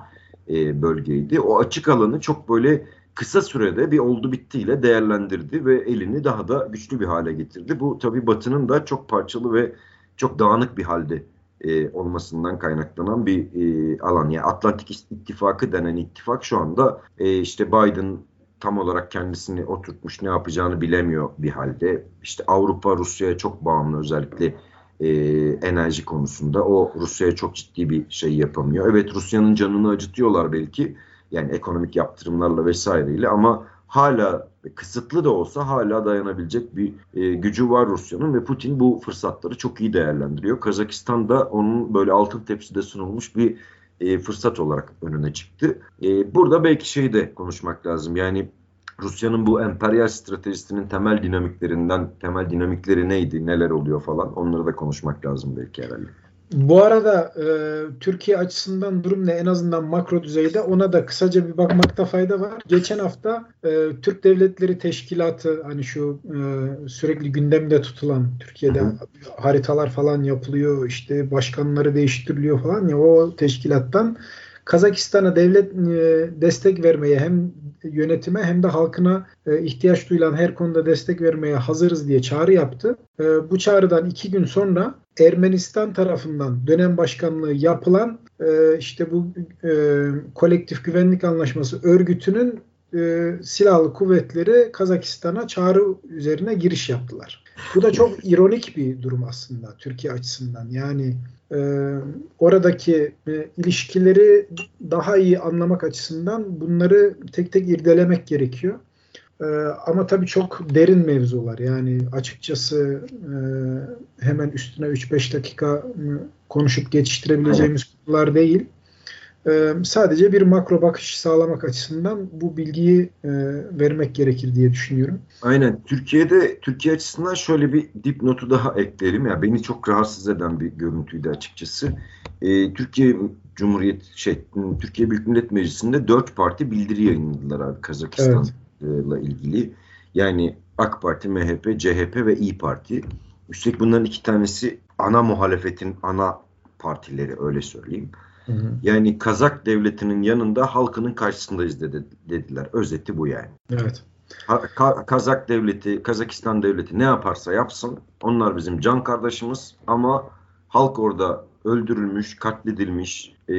e, bölgeydi. O açık alanı çok böyle kısa sürede bir oldu bittiyle değerlendirdi ve elini daha da güçlü bir hale getirdi. Bu tabii Batı'nın da çok parçalı ve çok dağınık bir halde e, olmasından kaynaklanan bir e, alan. Yani Atlantik İttifakı denen ittifak şu anda e, işte Biden tam olarak kendisini oturtmuş ne yapacağını bilemiyor bir halde. İşte Avrupa Rusya'ya çok bağımlı özellikle e, enerji konusunda. O Rusya'ya çok ciddi bir şey yapamıyor. Evet Rusya'nın canını acıtıyorlar belki yani ekonomik yaptırımlarla vesaireyle ama hala kısıtlı da olsa hala dayanabilecek bir e, gücü var Rusya'nın ve Putin bu fırsatları çok iyi değerlendiriyor. Kazakistan da onun böyle altın tepside sunulmuş bir e, fırsat olarak önüne çıktı. E, burada belki şeyi de konuşmak lazım. Yani Rusya'nın bu emperyal stratejisinin temel dinamiklerinden, temel dinamikleri neydi, neler oluyor falan onları da konuşmak lazım belki herhalde. Bu arada e, Türkiye açısından durum ne en azından makro düzeyde ona da kısaca bir bakmakta fayda var. Geçen hafta e, Türk Devletleri Teşkilatı hani şu e, sürekli gündemde tutulan Türkiye'de haritalar falan yapılıyor işte başkanları değiştiriliyor falan ya o teşkilattan Kazakistan'a devlet e, destek vermeye hem yönetime hem de halkına e, ihtiyaç duyulan her konuda destek vermeye hazırız diye çağrı yaptı. E, bu çağrıdan iki gün sonra Ermenistan tarafından dönem başkanlığı yapılan işte bu kolektif güvenlik anlaşması örgütünün silahlı kuvvetleri Kazakistan'a çağrı üzerine giriş yaptılar. Bu da çok ironik bir durum aslında Türkiye açısından. Yani e, oradaki e, ilişkileri daha iyi anlamak açısından bunları tek tek irdelemek gerekiyor. E, ama tabii çok derin mevzular. Yani açıkçası e, hemen üstüne 3-5 dakika konuşup geçiştirebileceğimiz konular değil. Ee, sadece bir makro bakış sağlamak açısından bu bilgiyi e, vermek gerekir diye düşünüyorum. Aynen. Türkiye'de Türkiye açısından şöyle bir dipnotu daha ekleyelim. Ya beni çok rahatsız eden bir görüntüydü açıkçası. Ee, Türkiye Cumhuriyet şey Türkiye Büyük Millet Meclisi'nde dört parti bildiri yayınladılar abi Kazakistan'la evet. ilgili. Yani AK Parti, MHP, CHP ve İyi Parti. Üstelik bunların iki tanesi ana muhalefetin ana partileri öyle söyleyeyim. Hı hı. Yani Kazak devletinin yanında halkının karşısındayız dedi, dediler. Özeti bu yani. Evet. Ka Kazak devleti, Kazakistan devleti ne yaparsa yapsın onlar bizim can kardeşimiz ama halk orada öldürülmüş, katledilmiş. E,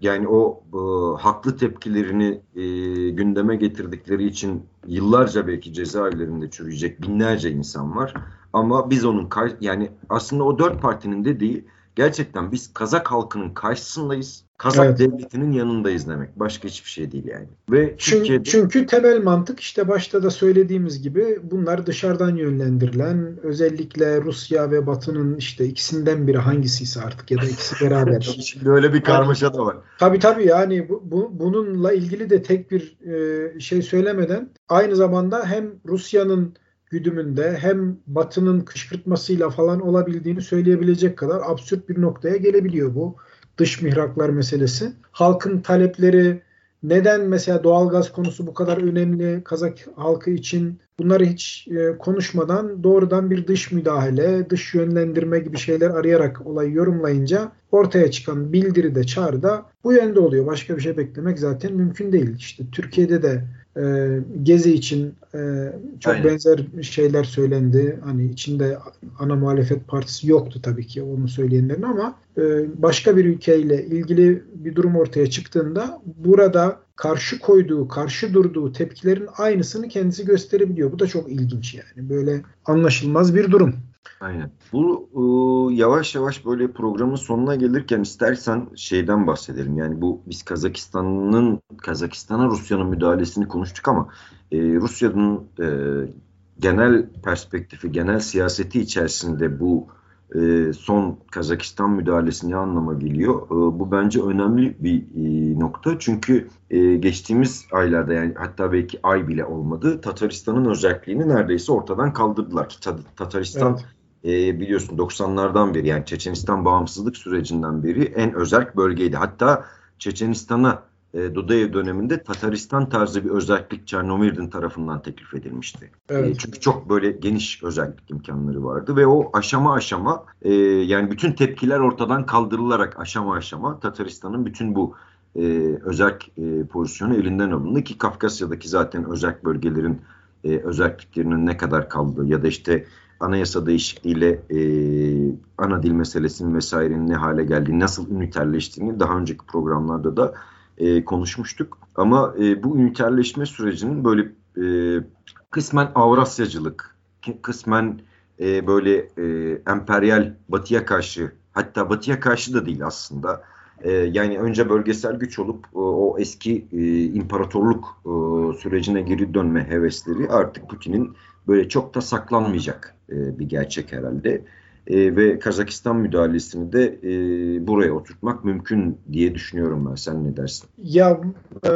yani o e, haklı tepkilerini e, gündeme getirdikleri için yıllarca belki cezaevlerinde çürüyecek binlerce insan var. Ama biz onun yani aslında o dört partinin dediği gerçekten biz Kazak halkının karşısındayız. Kazak evet. devletinin yanındayız demek. Başka hiçbir şey değil yani. Ve çünkü, Türkiye'de... çünkü temel mantık işte başta da söylediğimiz gibi bunlar dışarıdan yönlendirilen özellikle Rusya ve Batı'nın işte ikisinden biri hangisiyse artık ya da ikisi [LAUGHS] beraber. Şimdi öyle bir karmaşa da var. Tabii tabii yani bu, bu, bununla ilgili de tek bir e, şey söylemeden aynı zamanda hem Rusya'nın güdümünde hem Batı'nın kışkırtmasıyla falan olabildiğini söyleyebilecek kadar absürt bir noktaya gelebiliyor bu dış mihraklar meselesi. Halkın talepleri neden mesela doğalgaz konusu bu kadar önemli Kazak halkı için bunları hiç e, konuşmadan doğrudan bir dış müdahale, dış yönlendirme gibi şeyler arayarak olayı yorumlayınca ortaya çıkan bildiri de çağrı da bu yönde oluyor. Başka bir şey beklemek zaten mümkün değil. İşte Türkiye'de de e, Gezi için e, çok Aynen. benzer şeyler söylendi. Hani içinde ana muhalefet partisi yoktu tabii ki onu söyleyenlerin ama e, başka bir ülkeyle ilgili bir durum ortaya çıktığında burada karşı koyduğu, karşı durduğu tepkilerin aynısını kendisi gösterebiliyor. Bu da çok ilginç yani. Böyle anlaşılmaz bir durum. Aynen. Bu e, yavaş yavaş böyle programın sonuna gelirken istersen şeyden bahsedelim. Yani bu biz Kazakistan'ın Kazakistan'a Rusya'nın müdahalesini konuştuk ama e, Rusya'nın e, genel perspektifi, genel siyaseti içerisinde bu e, son Kazakistan müdahalesi ne anlama geliyor? E, bu bence önemli bir e, nokta. Çünkü e, geçtiğimiz aylarda yani hatta belki ay bile olmadı. Tataristan'ın özelliğini neredeyse ortadan kaldırdılar. Ki Tataristan evet. E, biliyorsun 90'lardan beri yani Çeçenistan bağımsızlık sürecinden beri en özel bölgeydi. Hatta Çeçenistan'a e, Dudayev döneminde Tataristan tarzı bir özellik Çernomirdin tarafından teklif edilmişti. E, evet. E, çünkü çok böyle geniş özellik imkanları vardı ve o aşama aşama e, yani bütün tepkiler ortadan kaldırılarak aşama aşama Tataristan'ın bütün bu e, özel e, pozisyonu elinden alındı ki Kafkasya'daki zaten özel bölgelerin e, özelliklerinin ne kadar kaldığı ya da işte anayasa değişikliğiyle e, ana dil meselesinin vesairenin ne hale geldiği, nasıl üniterleştiğini daha önceki programlarda da e, konuşmuştuk. Ama e, bu üniterleşme sürecinin böyle e, kısmen Avrasyacılık, kısmen e, böyle e, emperyal batıya karşı hatta batıya karşı da değil aslında. E, yani önce bölgesel güç olup o, o eski e, imparatorluk e, sürecine geri dönme hevesleri artık Putin'in böyle çok da saklanmayacak e, bir gerçek herhalde e, ve Kazakistan müdahalesini de e, buraya oturtmak mümkün diye düşünüyorum ben. Sen ne dersin? Ya e,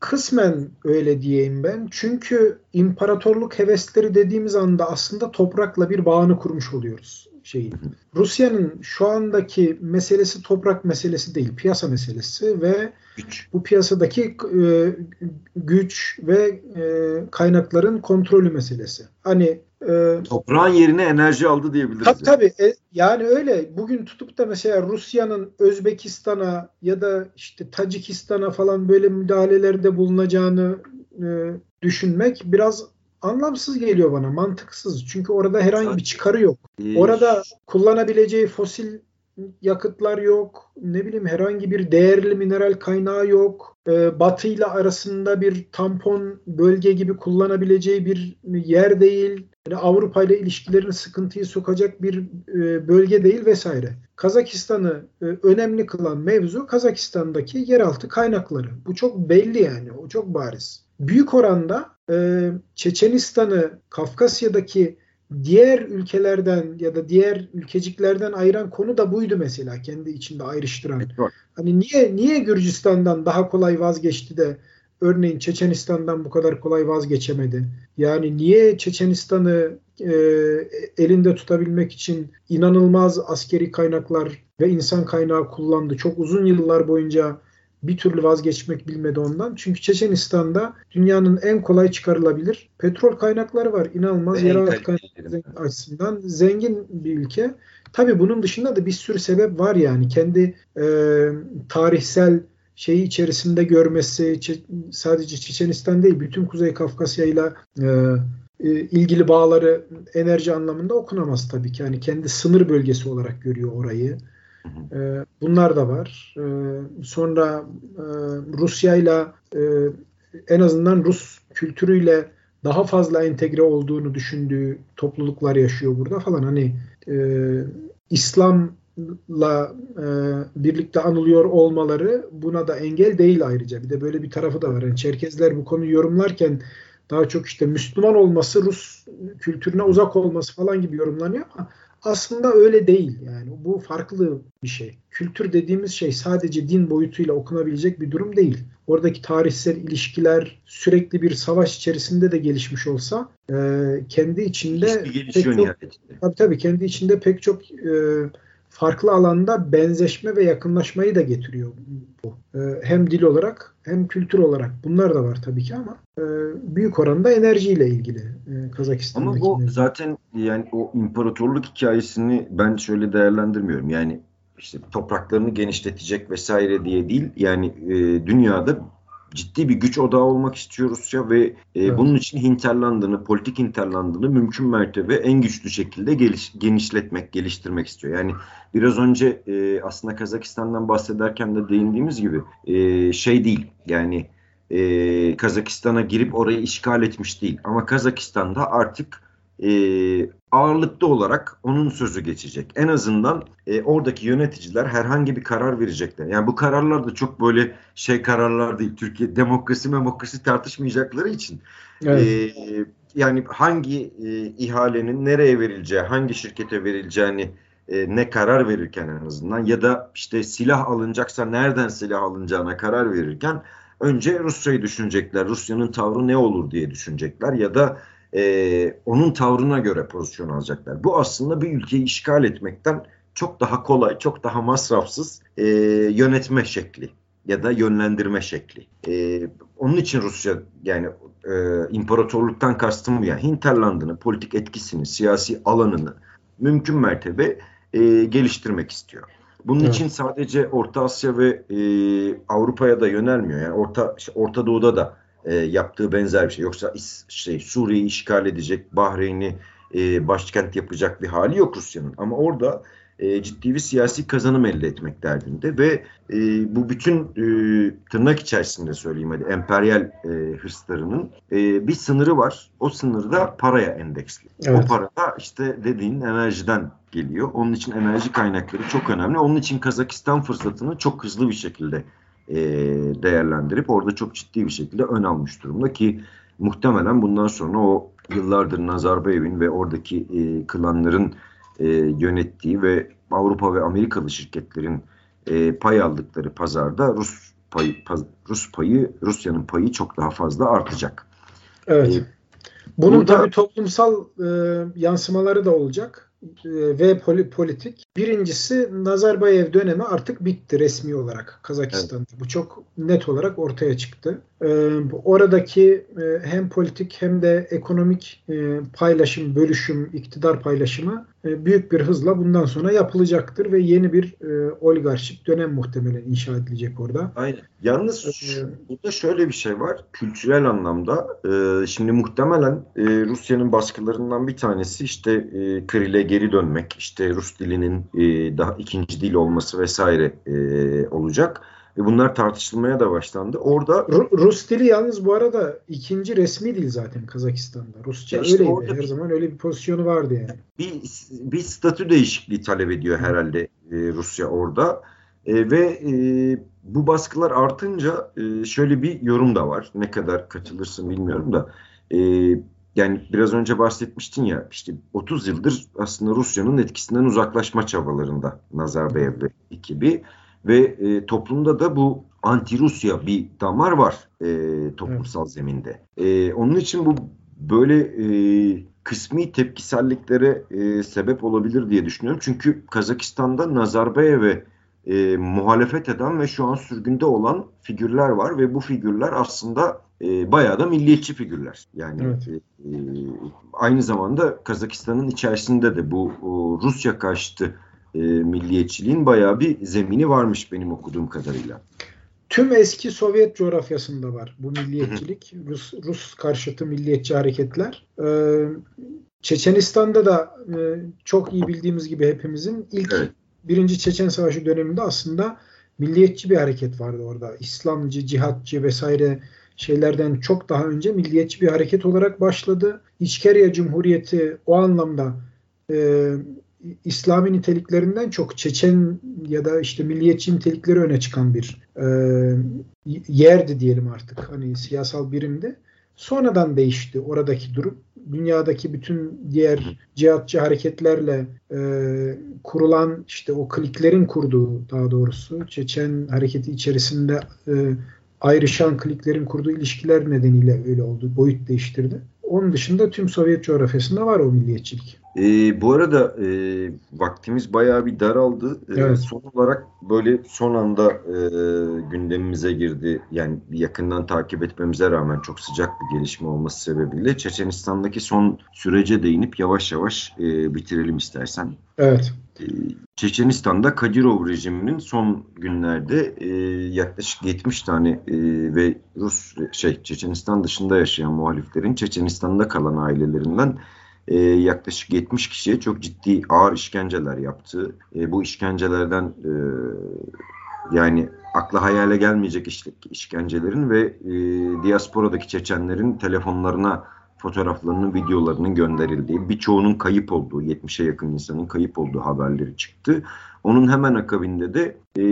kısmen öyle diyeyim ben. Çünkü imparatorluk hevesleri dediğimiz anda aslında toprakla bir bağını kurmuş oluyoruz şeyi. Rusya'nın şu andaki meselesi toprak meselesi değil, piyasa meselesi ve güç. bu piyasadaki e, güç ve e, kaynakların kontrolü meselesi. Hani e, toprağın yerine enerji aldı diyebiliriz. Tabii tabii. E, yani öyle. Bugün tutup da mesela Rusya'nın Özbekistan'a ya da işte Tacikistan'a falan böyle müdahalelerde bulunacağını e, düşünmek biraz anlamsız geliyor bana, mantıksız. Çünkü orada herhangi bir çıkarı yok. Orada kullanabileceği fosil yakıtlar yok. Ne bileyim herhangi bir değerli mineral kaynağı yok. E, Batı ile arasında bir tampon bölge gibi kullanabileceği bir yer değil. Yani Avrupa ile ilişkilerini sıkıntıyı sokacak bir e, bölge değil vesaire. Kazakistan'ı e, önemli kılan mevzu Kazakistan'daki yeraltı kaynakları. Bu çok belli yani. O çok bariz. Büyük oranda e, Çeçenistan'ı Kafkasya'daki diğer ülkelerden ya da diğer ülkeciklerden ayıran konu da buydu mesela kendi içinde ayrıştıran. Evet, hani niye niye Gürcistan'dan daha kolay vazgeçti de örneğin Çeçenistan'dan bu kadar kolay vazgeçemedi? Yani niye Çeçenistan'ı e, elinde tutabilmek için inanılmaz askeri kaynaklar ve insan kaynağı kullandı? Çok uzun yıllar boyunca bir türlü vazgeçmek bilmedi ondan. Çünkü Çeçenistan'da dünyanın en kolay çıkarılabilir petrol kaynakları var. İnanılmaz yeraltı kaynakları açısından zengin bir ülke. Tabii bunun dışında da bir sürü sebep var yani. Kendi e, tarihsel şeyi içerisinde görmesi sadece Çeçenistan değil bütün Kuzey Kafkasya ile e, e, ilgili bağları enerji anlamında okunamaz tabii ki. Yani kendi sınır bölgesi olarak görüyor orayı. E, bunlar da var. E, sonra e, Rusya ile en azından Rus kültürüyle daha fazla entegre olduğunu düşündüğü topluluklar yaşıyor burada falan. Hani e, İslam'la e, birlikte anılıyor olmaları buna da engel değil ayrıca. Bir de böyle bir tarafı da var. Yani Çerkezler bu konuyu yorumlarken daha çok işte Müslüman olması, Rus kültürüne uzak olması falan gibi yorumlanıyor ama aslında öyle değil yani. Bu farklı bir şey. Kültür dediğimiz şey sadece din boyutuyla okunabilecek bir durum değil. Oradaki tarihsel ilişkiler sürekli bir savaş içerisinde de gelişmiş olsa e, kendi içinde pek çok, tabii, tabii kendi içinde pek çok e, farklı alanda benzeşme ve yakınlaşmayı da getiriyor bu. E, hem dil olarak hem kültür olarak. Bunlar da var tabii ki ama e, büyük oranda enerjiyle ilgili e, Kazakistan'daki. Ama o zaten yani o imparatorluk hikayesini ben şöyle değerlendirmiyorum. Yani işte topraklarını genişletecek vesaire diye değil. Yani e, dünyada ciddi bir güç odağı olmak istiyor Rusya ve e, evet. bunun için hinterlandını, politik hinterlandını mümkün mertebe en güçlü şekilde geliş, genişletmek, geliştirmek istiyor. Yani biraz önce e, aslında Kazakistan'dan bahsederken de değindiğimiz gibi e, şey değil yani e, Kazakistan'a girip orayı işgal etmiş değil ama Kazakistan'da artık e, ağırlıklı olarak onun sözü geçecek. En azından e, oradaki yöneticiler herhangi bir karar verecekler. Yani bu kararlar da çok böyle şey kararlar değil. Türkiye demokrasi demokrasi tartışmayacakları için. Evet. E, yani hangi e, ihalenin nereye verileceği, hangi şirkete verileceğini e, ne karar verirken en azından ya da işte silah alınacaksa nereden silah alınacağına karar verirken önce Rusya'yı düşünecekler. Rusya'nın tavrı ne olur diye düşünecekler ya da e, onun tavrına göre pozisyon alacaklar. Bu aslında bir ülkeyi işgal etmekten çok daha kolay, çok daha masrafsız e, yönetme şekli ya da yönlendirme şekli. E, onun için Rusya yani e, imparatorluktan kastım yani hinterlandını, politik etkisini, siyasi alanını mümkün mertebe e, geliştirmek istiyor. Bunun evet. için sadece Orta Asya ve e, Avrupa'ya da yönelmiyor. Yani Orta Orta Doğu'da da e, yaptığı benzer bir şey. Yoksa şey Suriye'yi işgal edecek, Bahreyn'i e, başkent yapacak bir hali yok Rusya'nın. Ama orada e, ciddi bir siyasi kazanım elde etmek derdinde ve e, bu bütün e, tırnak içerisinde söyleyeyim hadi emperyal e, hırslarının e, bir sınırı var. O sınırda paraya endeksli. Evet. O para da işte dediğin enerjiden geliyor. Onun için enerji kaynakları çok önemli. Onun için Kazakistan fırsatını çok hızlı bir şekilde e, değerlendirip orada çok ciddi bir şekilde ön almış durumda ki muhtemelen bundan sonra o yıllardır Nazarbayev'in ve oradaki e, klanların e, yönettiği ve Avrupa ve Amerikalı şirketlerin e, pay aldıkları pazarda Rus payı paz, Rus payı Rusya'nın payı çok daha fazla artacak. Evet. Ee, Bunun burada, tabii toplumsal e, yansımaları da olacak. E, ve politik. Birincisi Nazarbayev dönemi artık bitti resmi olarak Kazakistan'da. Evet. Bu çok net olarak ortaya çıktı. Ee, oradaki e, hem politik hem de ekonomik e, paylaşım, bölüşüm, iktidar paylaşımı büyük bir hızla bundan sonra yapılacaktır ve yeni bir oligarşik dönem muhtemelen inşa edilecek orada. Aynen. Yalnız ee, burada şöyle bir şey var. Kültürel anlamda şimdi muhtemelen Rusya'nın baskılarından bir tanesi işte e, Kril'e geri dönmek, işte Rus dilinin daha ikinci dil olması vesaire olacak. Ve bunlar tartışılmaya da başlandı. Orada Rus dili yalnız bu arada ikinci resmi dil zaten Kazakistan'da. Rusça işte öyleydi. Her bir, zaman öyle bir pozisyonu vardı yani. Bir, bir statü değişikliği talep ediyor herhalde e, Rusya orada. E, ve e, bu baskılar artınca e, şöyle bir yorum da var. Ne kadar katılırsın bilmiyorum da. E, yani biraz önce bahsetmiştin ya işte 30 yıldır aslında Rusya'nın etkisinden uzaklaşma çabalarında Nazarbayev ve ekibi. Ve e, toplumda da bu anti-Rusya bir damar var e, toplumsal evet. zeminde. E, onun için bu böyle e, kısmi tepkiselliklere e, sebep olabilir diye düşünüyorum. Çünkü Kazakistan'da Nazarbayev'e e, muhalefet eden ve şu an sürgünde olan figürler var ve bu figürler aslında e, bayağı da milliyetçi figürler. Yani evet. e, e aynı zamanda Kazakistan'ın içerisinde de bu o, Rusya karşıtı e, milliyetçiliğin bayağı bir zemini varmış benim okuduğum kadarıyla. Tüm eski Sovyet coğrafyasında var bu milliyetçilik. Rus, Rus karşıtı milliyetçi hareketler. Ee, Çeçenistan'da da e, çok iyi bildiğimiz gibi hepimizin ilk evet. Birinci Çeçen Savaşı döneminde aslında milliyetçi bir hareket vardı orada. İslamcı, cihatçı vesaire şeylerden çok daha önce milliyetçi bir hareket olarak başladı. İçkerya Cumhuriyeti o anlamda e, İslami niteliklerinden çok Çeçen ya da işte milliyetçi nitelikleri öne çıkan bir e, yerdi diyelim artık hani siyasal birimde. Sonradan değişti oradaki durum. Dünyadaki bütün diğer cihatçı hareketlerle e, kurulan işte o kliklerin kurduğu daha doğrusu Çeçen hareketi içerisinde e, ayrışan kliklerin kurduğu ilişkiler nedeniyle öyle oldu. Boyut değiştirdi. Onun dışında tüm Sovyet coğrafyasında var o milliyetçilik. E, bu arada e, vaktimiz bayağı bir daraldı. E, evet. son olarak böyle son anda e, gündemimize girdi. Yani yakından takip etmemize rağmen çok sıcak bir gelişme olması sebebiyle Çeçenistan'daki son sürece değinip yavaş yavaş e, bitirelim istersen. Evet. E, Çeçenistan'da Kadirov rejiminin son günlerde e, yaklaşık 70 tane e, ve Rus şey Çeçenistan dışında yaşayan muhaliflerin Çeçenistan'da kalan ailelerinden e, yaklaşık 70 kişiye çok ciddi ağır işkenceler yaptı. E, bu işkencelerden e, yani akla hayale gelmeyecek iş, işkencelerin ve e, diasporadaki Çeçenlerin telefonlarına fotoğraflarının, videolarının gönderildiği, birçoğunun kayıp olduğu, 70'e yakın insanın kayıp olduğu haberleri çıktı. Onun hemen akabinde de e,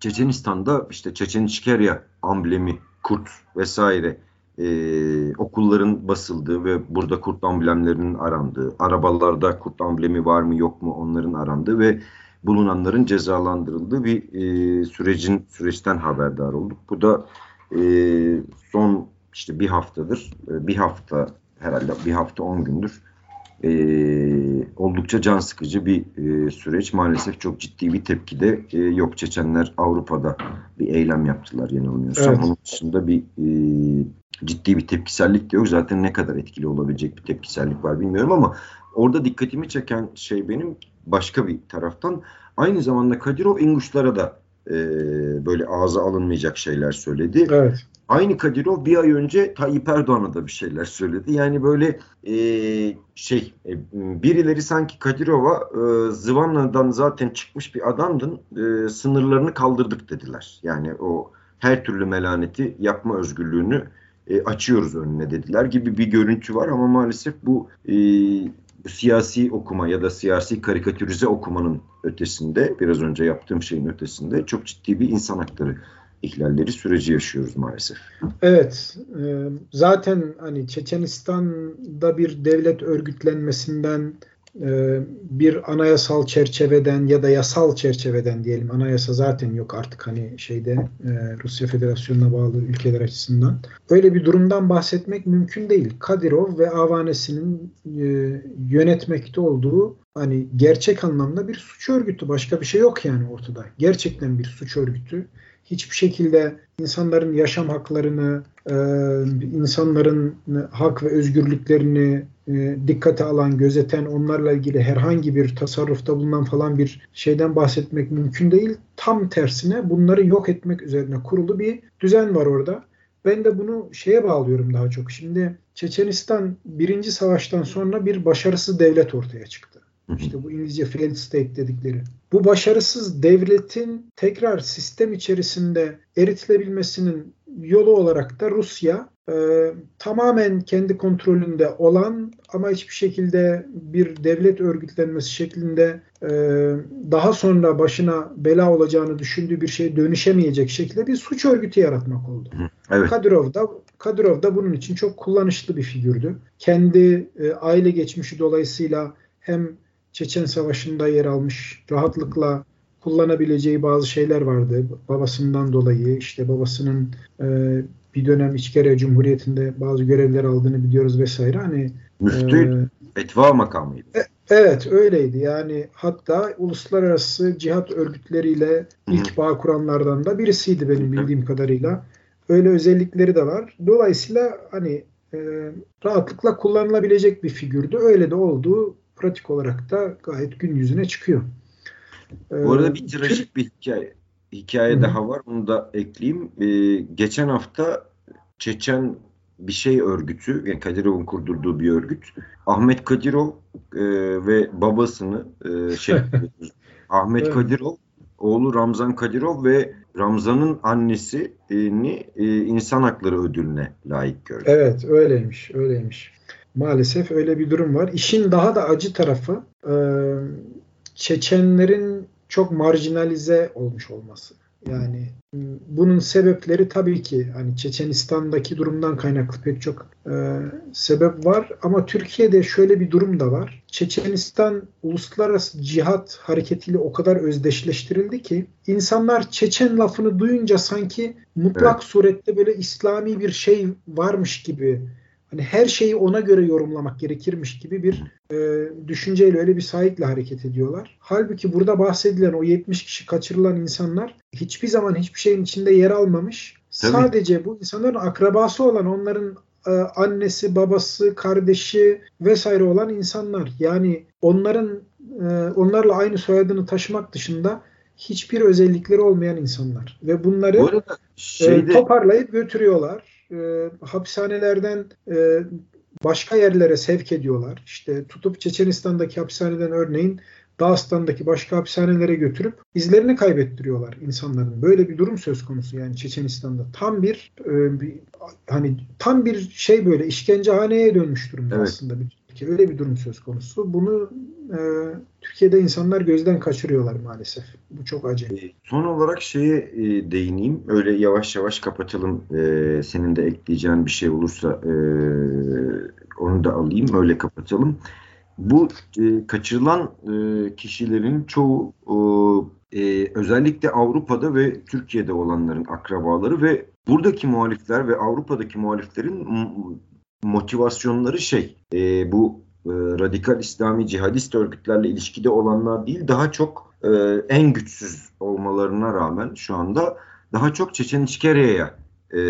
Çeçenistan'da işte Çeçen İçkerya amblemi, kurt vesaire e, okulların basıldığı ve burada kurt amblemlerinin arandığı, arabalarda kurt amblemi var mı yok mu onların arandığı ve bulunanların cezalandırıldığı bir e, sürecin süreçten haberdar olduk. Bu da e, son işte bir haftadır, e, bir hafta herhalde bir hafta on gündür e, oldukça can sıkıcı bir e, süreç. Maalesef çok ciddi bir tepki de e, yok. Çeçenler Avrupa'da bir eylem yaptılar yanılmıyorsam. Evet. Onun dışında bir e, ciddi bir tepkisellik de yok. Zaten ne kadar etkili olabilecek bir tepkisellik var bilmiyorum ama orada dikkatimi çeken şey benim başka bir taraftan aynı zamanda Kadirov İnguşlara da e, böyle ağza alınmayacak şeyler söyledi. Evet. Aynı Kadirov bir ay önce Tayyip Erdoğan'a da bir şeyler söyledi. Yani böyle e, şey e, birileri sanki Kadirov'a e, Zıvana'dan zaten çıkmış bir adamdın e, sınırlarını kaldırdık dediler. Yani o her türlü melaneti yapma özgürlüğünü e, açıyoruz önüne dediler gibi bir görüntü var ama maalesef bu e, siyasi okuma ya da siyasi karikatürize okumanın ötesinde biraz önce yaptığım şeyin ötesinde çok ciddi bir insan hakları ihlalleri süreci yaşıyoruz maalesef. Evet. E, zaten hani Çeçenistan'da bir devlet örgütlenmesinden e, bir anayasal çerçeveden ya da yasal çerçeveden diyelim anayasa zaten yok artık hani şeyde e, Rusya Federasyonu'na bağlı ülkeler açısından. Öyle bir durumdan bahsetmek mümkün değil. Kadirov ve avanesinin yönetmekte olduğu hani gerçek anlamda bir suç örgütü. Başka bir şey yok yani ortada. Gerçekten bir suç örgütü hiçbir şekilde insanların yaşam haklarını, e, insanların hak ve özgürlüklerini e, dikkate alan, gözeten, onlarla ilgili herhangi bir tasarrufta bulunan falan bir şeyden bahsetmek mümkün değil. Tam tersine bunları yok etmek üzerine kurulu bir düzen var orada. Ben de bunu şeye bağlıyorum daha çok. Şimdi Çeçenistan birinci savaştan sonra bir başarısız devlet ortaya çıktı. İşte bu İngilizce failed state dedikleri. Bu başarısız devletin tekrar sistem içerisinde eritilebilmesinin yolu olarak da Rusya e, tamamen kendi kontrolünde olan ama hiçbir şekilde bir devlet örgütlenmesi şeklinde e, daha sonra başına bela olacağını düşündüğü bir şeye dönüşemeyecek şekilde bir suç örgütü yaratmak oldu. Evet. Kadyrov da Kadyrov da bunun için çok kullanışlı bir figürdü. Kendi e, aile geçmişi dolayısıyla hem Çeçen Savaşı'nda yer almış, rahatlıkla kullanabileceği bazı şeyler vardı. Babasından dolayı işte babasının e, bir dönem İçkere Cumhuriyeti'nde bazı görevler aldığını biliyoruz vesaire. Hani Müftü e, etva makamıydı. E, evet öyleydi. Yani hatta uluslararası cihat örgütleriyle ilk bağ kuranlardan da birisiydi benim bildiğim kadarıyla. Öyle özellikleri de var. Dolayısıyla hani e, rahatlıkla kullanılabilecek bir figürdü. Öyle de olduğu pratik olarak da gayet gün yüzüne çıkıyor. Bu arada bir trajik bir hikaye, hikaye Hı. daha var. Onu da ekleyeyim. Ee, geçen hafta Çeçen bir şey örgütü, yani Kadirov'un kurdurduğu bir örgüt. Ahmet Kadirov e, ve babasını e, şey [LAUGHS] Ahmet evet. Kadirov, oğlu Ramzan Kadirov ve Ramzan'ın annesini e, insan hakları ödülüne layık gördü. Evet, öyleymiş, öyleymiş. Maalesef öyle bir durum var. İşin daha da acı tarafı e, Çeçenlerin çok marjinalize olmuş olması. Yani bunun sebepleri tabii ki hani Çeçenistan'daki durumdan kaynaklı pek çok e, sebep var ama Türkiye'de şöyle bir durum da var. Çeçenistan uluslararası cihat hareketiyle o kadar özdeşleştirildi ki insanlar Çeçen lafını duyunca sanki mutlak evet. surette böyle İslami bir şey varmış gibi hani her şeyi ona göre yorumlamak gerekirmiş gibi bir e, düşünceyle öyle bir sahikle hareket ediyorlar. Halbuki burada bahsedilen o 70 kişi kaçırılan insanlar hiçbir zaman hiçbir şeyin içinde yer almamış. Tabii. Sadece bu insanların akrabası olan onların e, annesi, babası, kardeşi vesaire olan insanlar. Yani onların e, onlarla aynı soyadını taşımak dışında hiçbir özellikleri olmayan insanlar ve bunları Bu arada şeyde... e, toparlayıp götürüyorlar e, hapishanelerden e, başka yerlere sevk ediyorlar. İşte tutup Çeçenistan'daki hapishaneden örneğin Dağıstan'daki başka hapishanelere götürüp izlerini kaybettiriyorlar insanların. Böyle bir durum söz konusu yani Çeçenistan'da. Tam bir, e, bir hani tam bir şey böyle işkencehaneye dönmüş durumda evet. aslında bir Öyle bir durum söz konusu. Bunu e, Türkiye'de insanlar gözden kaçırıyorlar maalesef. Bu çok acı. E, son olarak şeye e, değineyim. Öyle yavaş yavaş kapatalım. E, senin de ekleyeceğin bir şey olursa e, onu da alayım. Öyle kapatalım. Bu e, kaçırılan e, kişilerin çoğu e, özellikle Avrupa'da ve Türkiye'de olanların akrabaları ve buradaki muhalifler ve Avrupa'daki muhaliflerin motivasyonları şey e, bu e, radikal İslami cihadist örgütlerle ilişkide olanlar değil daha çok e, en güçsüz olmalarına rağmen şu anda daha çok Çeçen İçkerya'ya e,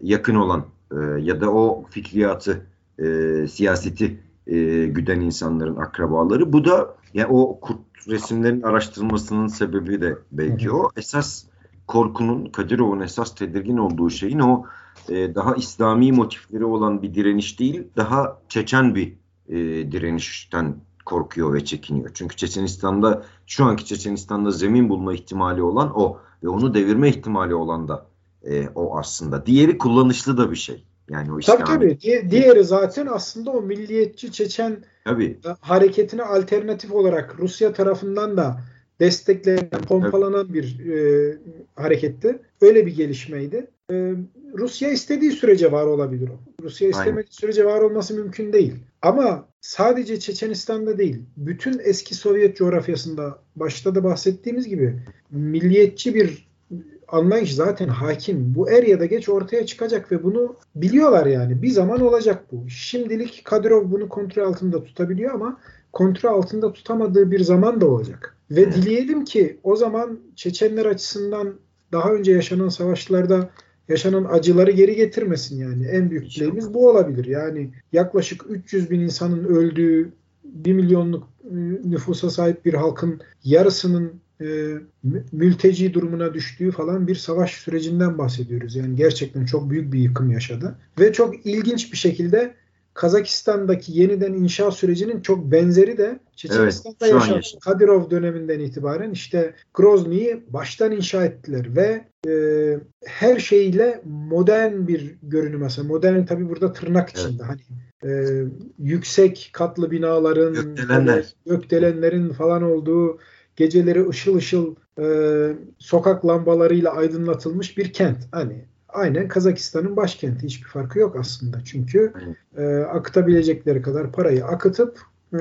yakın olan e, ya da o fikriyatı e, siyaseti e, güden insanların akrabaları. Bu da yani o kurt resimlerin araştırılmasının sebebi de belki hı hı. o. Esas korkunun Kadirov'un esas tedirgin olduğu şeyin o e, daha İslami motifleri olan bir direniş değil, daha Çeçen bir e, direnişten korkuyor ve çekiniyor. Çünkü Çeçenistan'da şu anki Çeçenistan'da zemin bulma ihtimali olan o ve onu devirme ihtimali olan da e, o aslında. Diğeri kullanışlı da bir şey. Yani o İslami... Tabii tabii. Diğeri zaten aslında o milliyetçi Çeçen tabii. hareketine alternatif olarak Rusya tarafından da desteklenen, pompalanan evet. bir e, hareketti. Öyle bir gelişmeydi. E, Rusya istediği sürece var olabilir o. Rusya istemediği Aynen. sürece var olması mümkün değil. Ama sadece Çeçenistan'da değil, bütün eski Sovyet coğrafyasında başta da bahsettiğimiz gibi milliyetçi bir anlayış zaten hakim. Bu er ya da geç ortaya çıkacak ve bunu biliyorlar yani. Bir zaman olacak bu. Şimdilik Kadyrov bunu kontrol altında tutabiliyor ama kontrol altında tutamadığı bir zaman da olacak. Ve dileyelim ki o zaman Çeçenler açısından daha önce yaşanan savaşlarda yaşanan acıları geri getirmesin yani. En büyük dileğimiz bu olabilir. Yani yaklaşık 300 bin insanın öldüğü 1 milyonluk e, nüfusa sahip bir halkın yarısının e, mülteci durumuna düştüğü falan bir savaş sürecinden bahsediyoruz. Yani gerçekten çok büyük bir yıkım yaşadı. Ve çok ilginç bir şekilde Kazakistan'daki yeniden inşa sürecinin çok benzeri de Çeçenistan'da evet, yaşanan Kadirov döneminden itibaren işte Grozny'yi baştan inşa ettiler ve e, her şeyle modern bir görünüm aslında. Modern tabi burada tırnak içinde evet. hani e, yüksek katlı binaların gökdelenler. gökdelenlerin falan olduğu geceleri ışıl ışıl e, sokak lambalarıyla aydınlatılmış bir kent. Hani aynen Kazakistan'ın başkenti. Hiçbir farkı yok aslında. Çünkü e, akıtabilecekleri kadar parayı akıtıp e,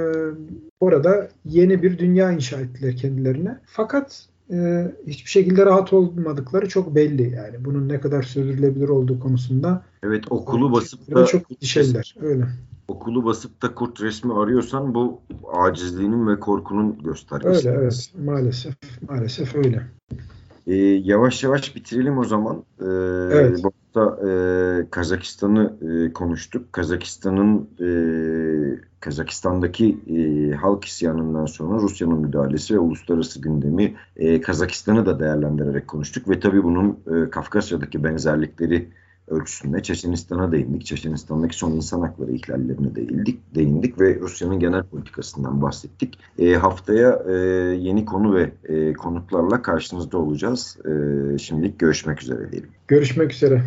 orada yeni bir dünya inşa ettiler kendilerine. Fakat e, hiçbir şekilde rahat olmadıkları çok belli yani. Bunun ne kadar sürdürülebilir olduğu konusunda. Evet okulu basıp da çok endişeliler. Öyle okulu basıp da kurt resmi arıyorsan bu acizliğinin ve korkunun göstergesi. Öyle evet maalesef maalesef öyle. Ee, yavaş yavaş bitirelim o zaman. Ee, evet. Bu hafta e, Kazakistan'ı e, konuştuk. Kazakistan'ın e, Kazakistan'daki e, halk isyanından sonra Rusya'nın müdahalesi ve uluslararası gündemi e, Kazakistan'ı da değerlendirerek konuştuk ve tabii bunun e, Kafkasya'daki benzerlikleri ölçüsünde Çeçenistan'a değindik. Çeçenistan'daki son insan hakları ihlallerine değindik, değindik ve Rusya'nın genel politikasından bahsettik. E, haftaya e, yeni konu ve e, konuklarla karşınızda olacağız. E, şimdilik görüşmek üzere diyelim. Görüşmek üzere.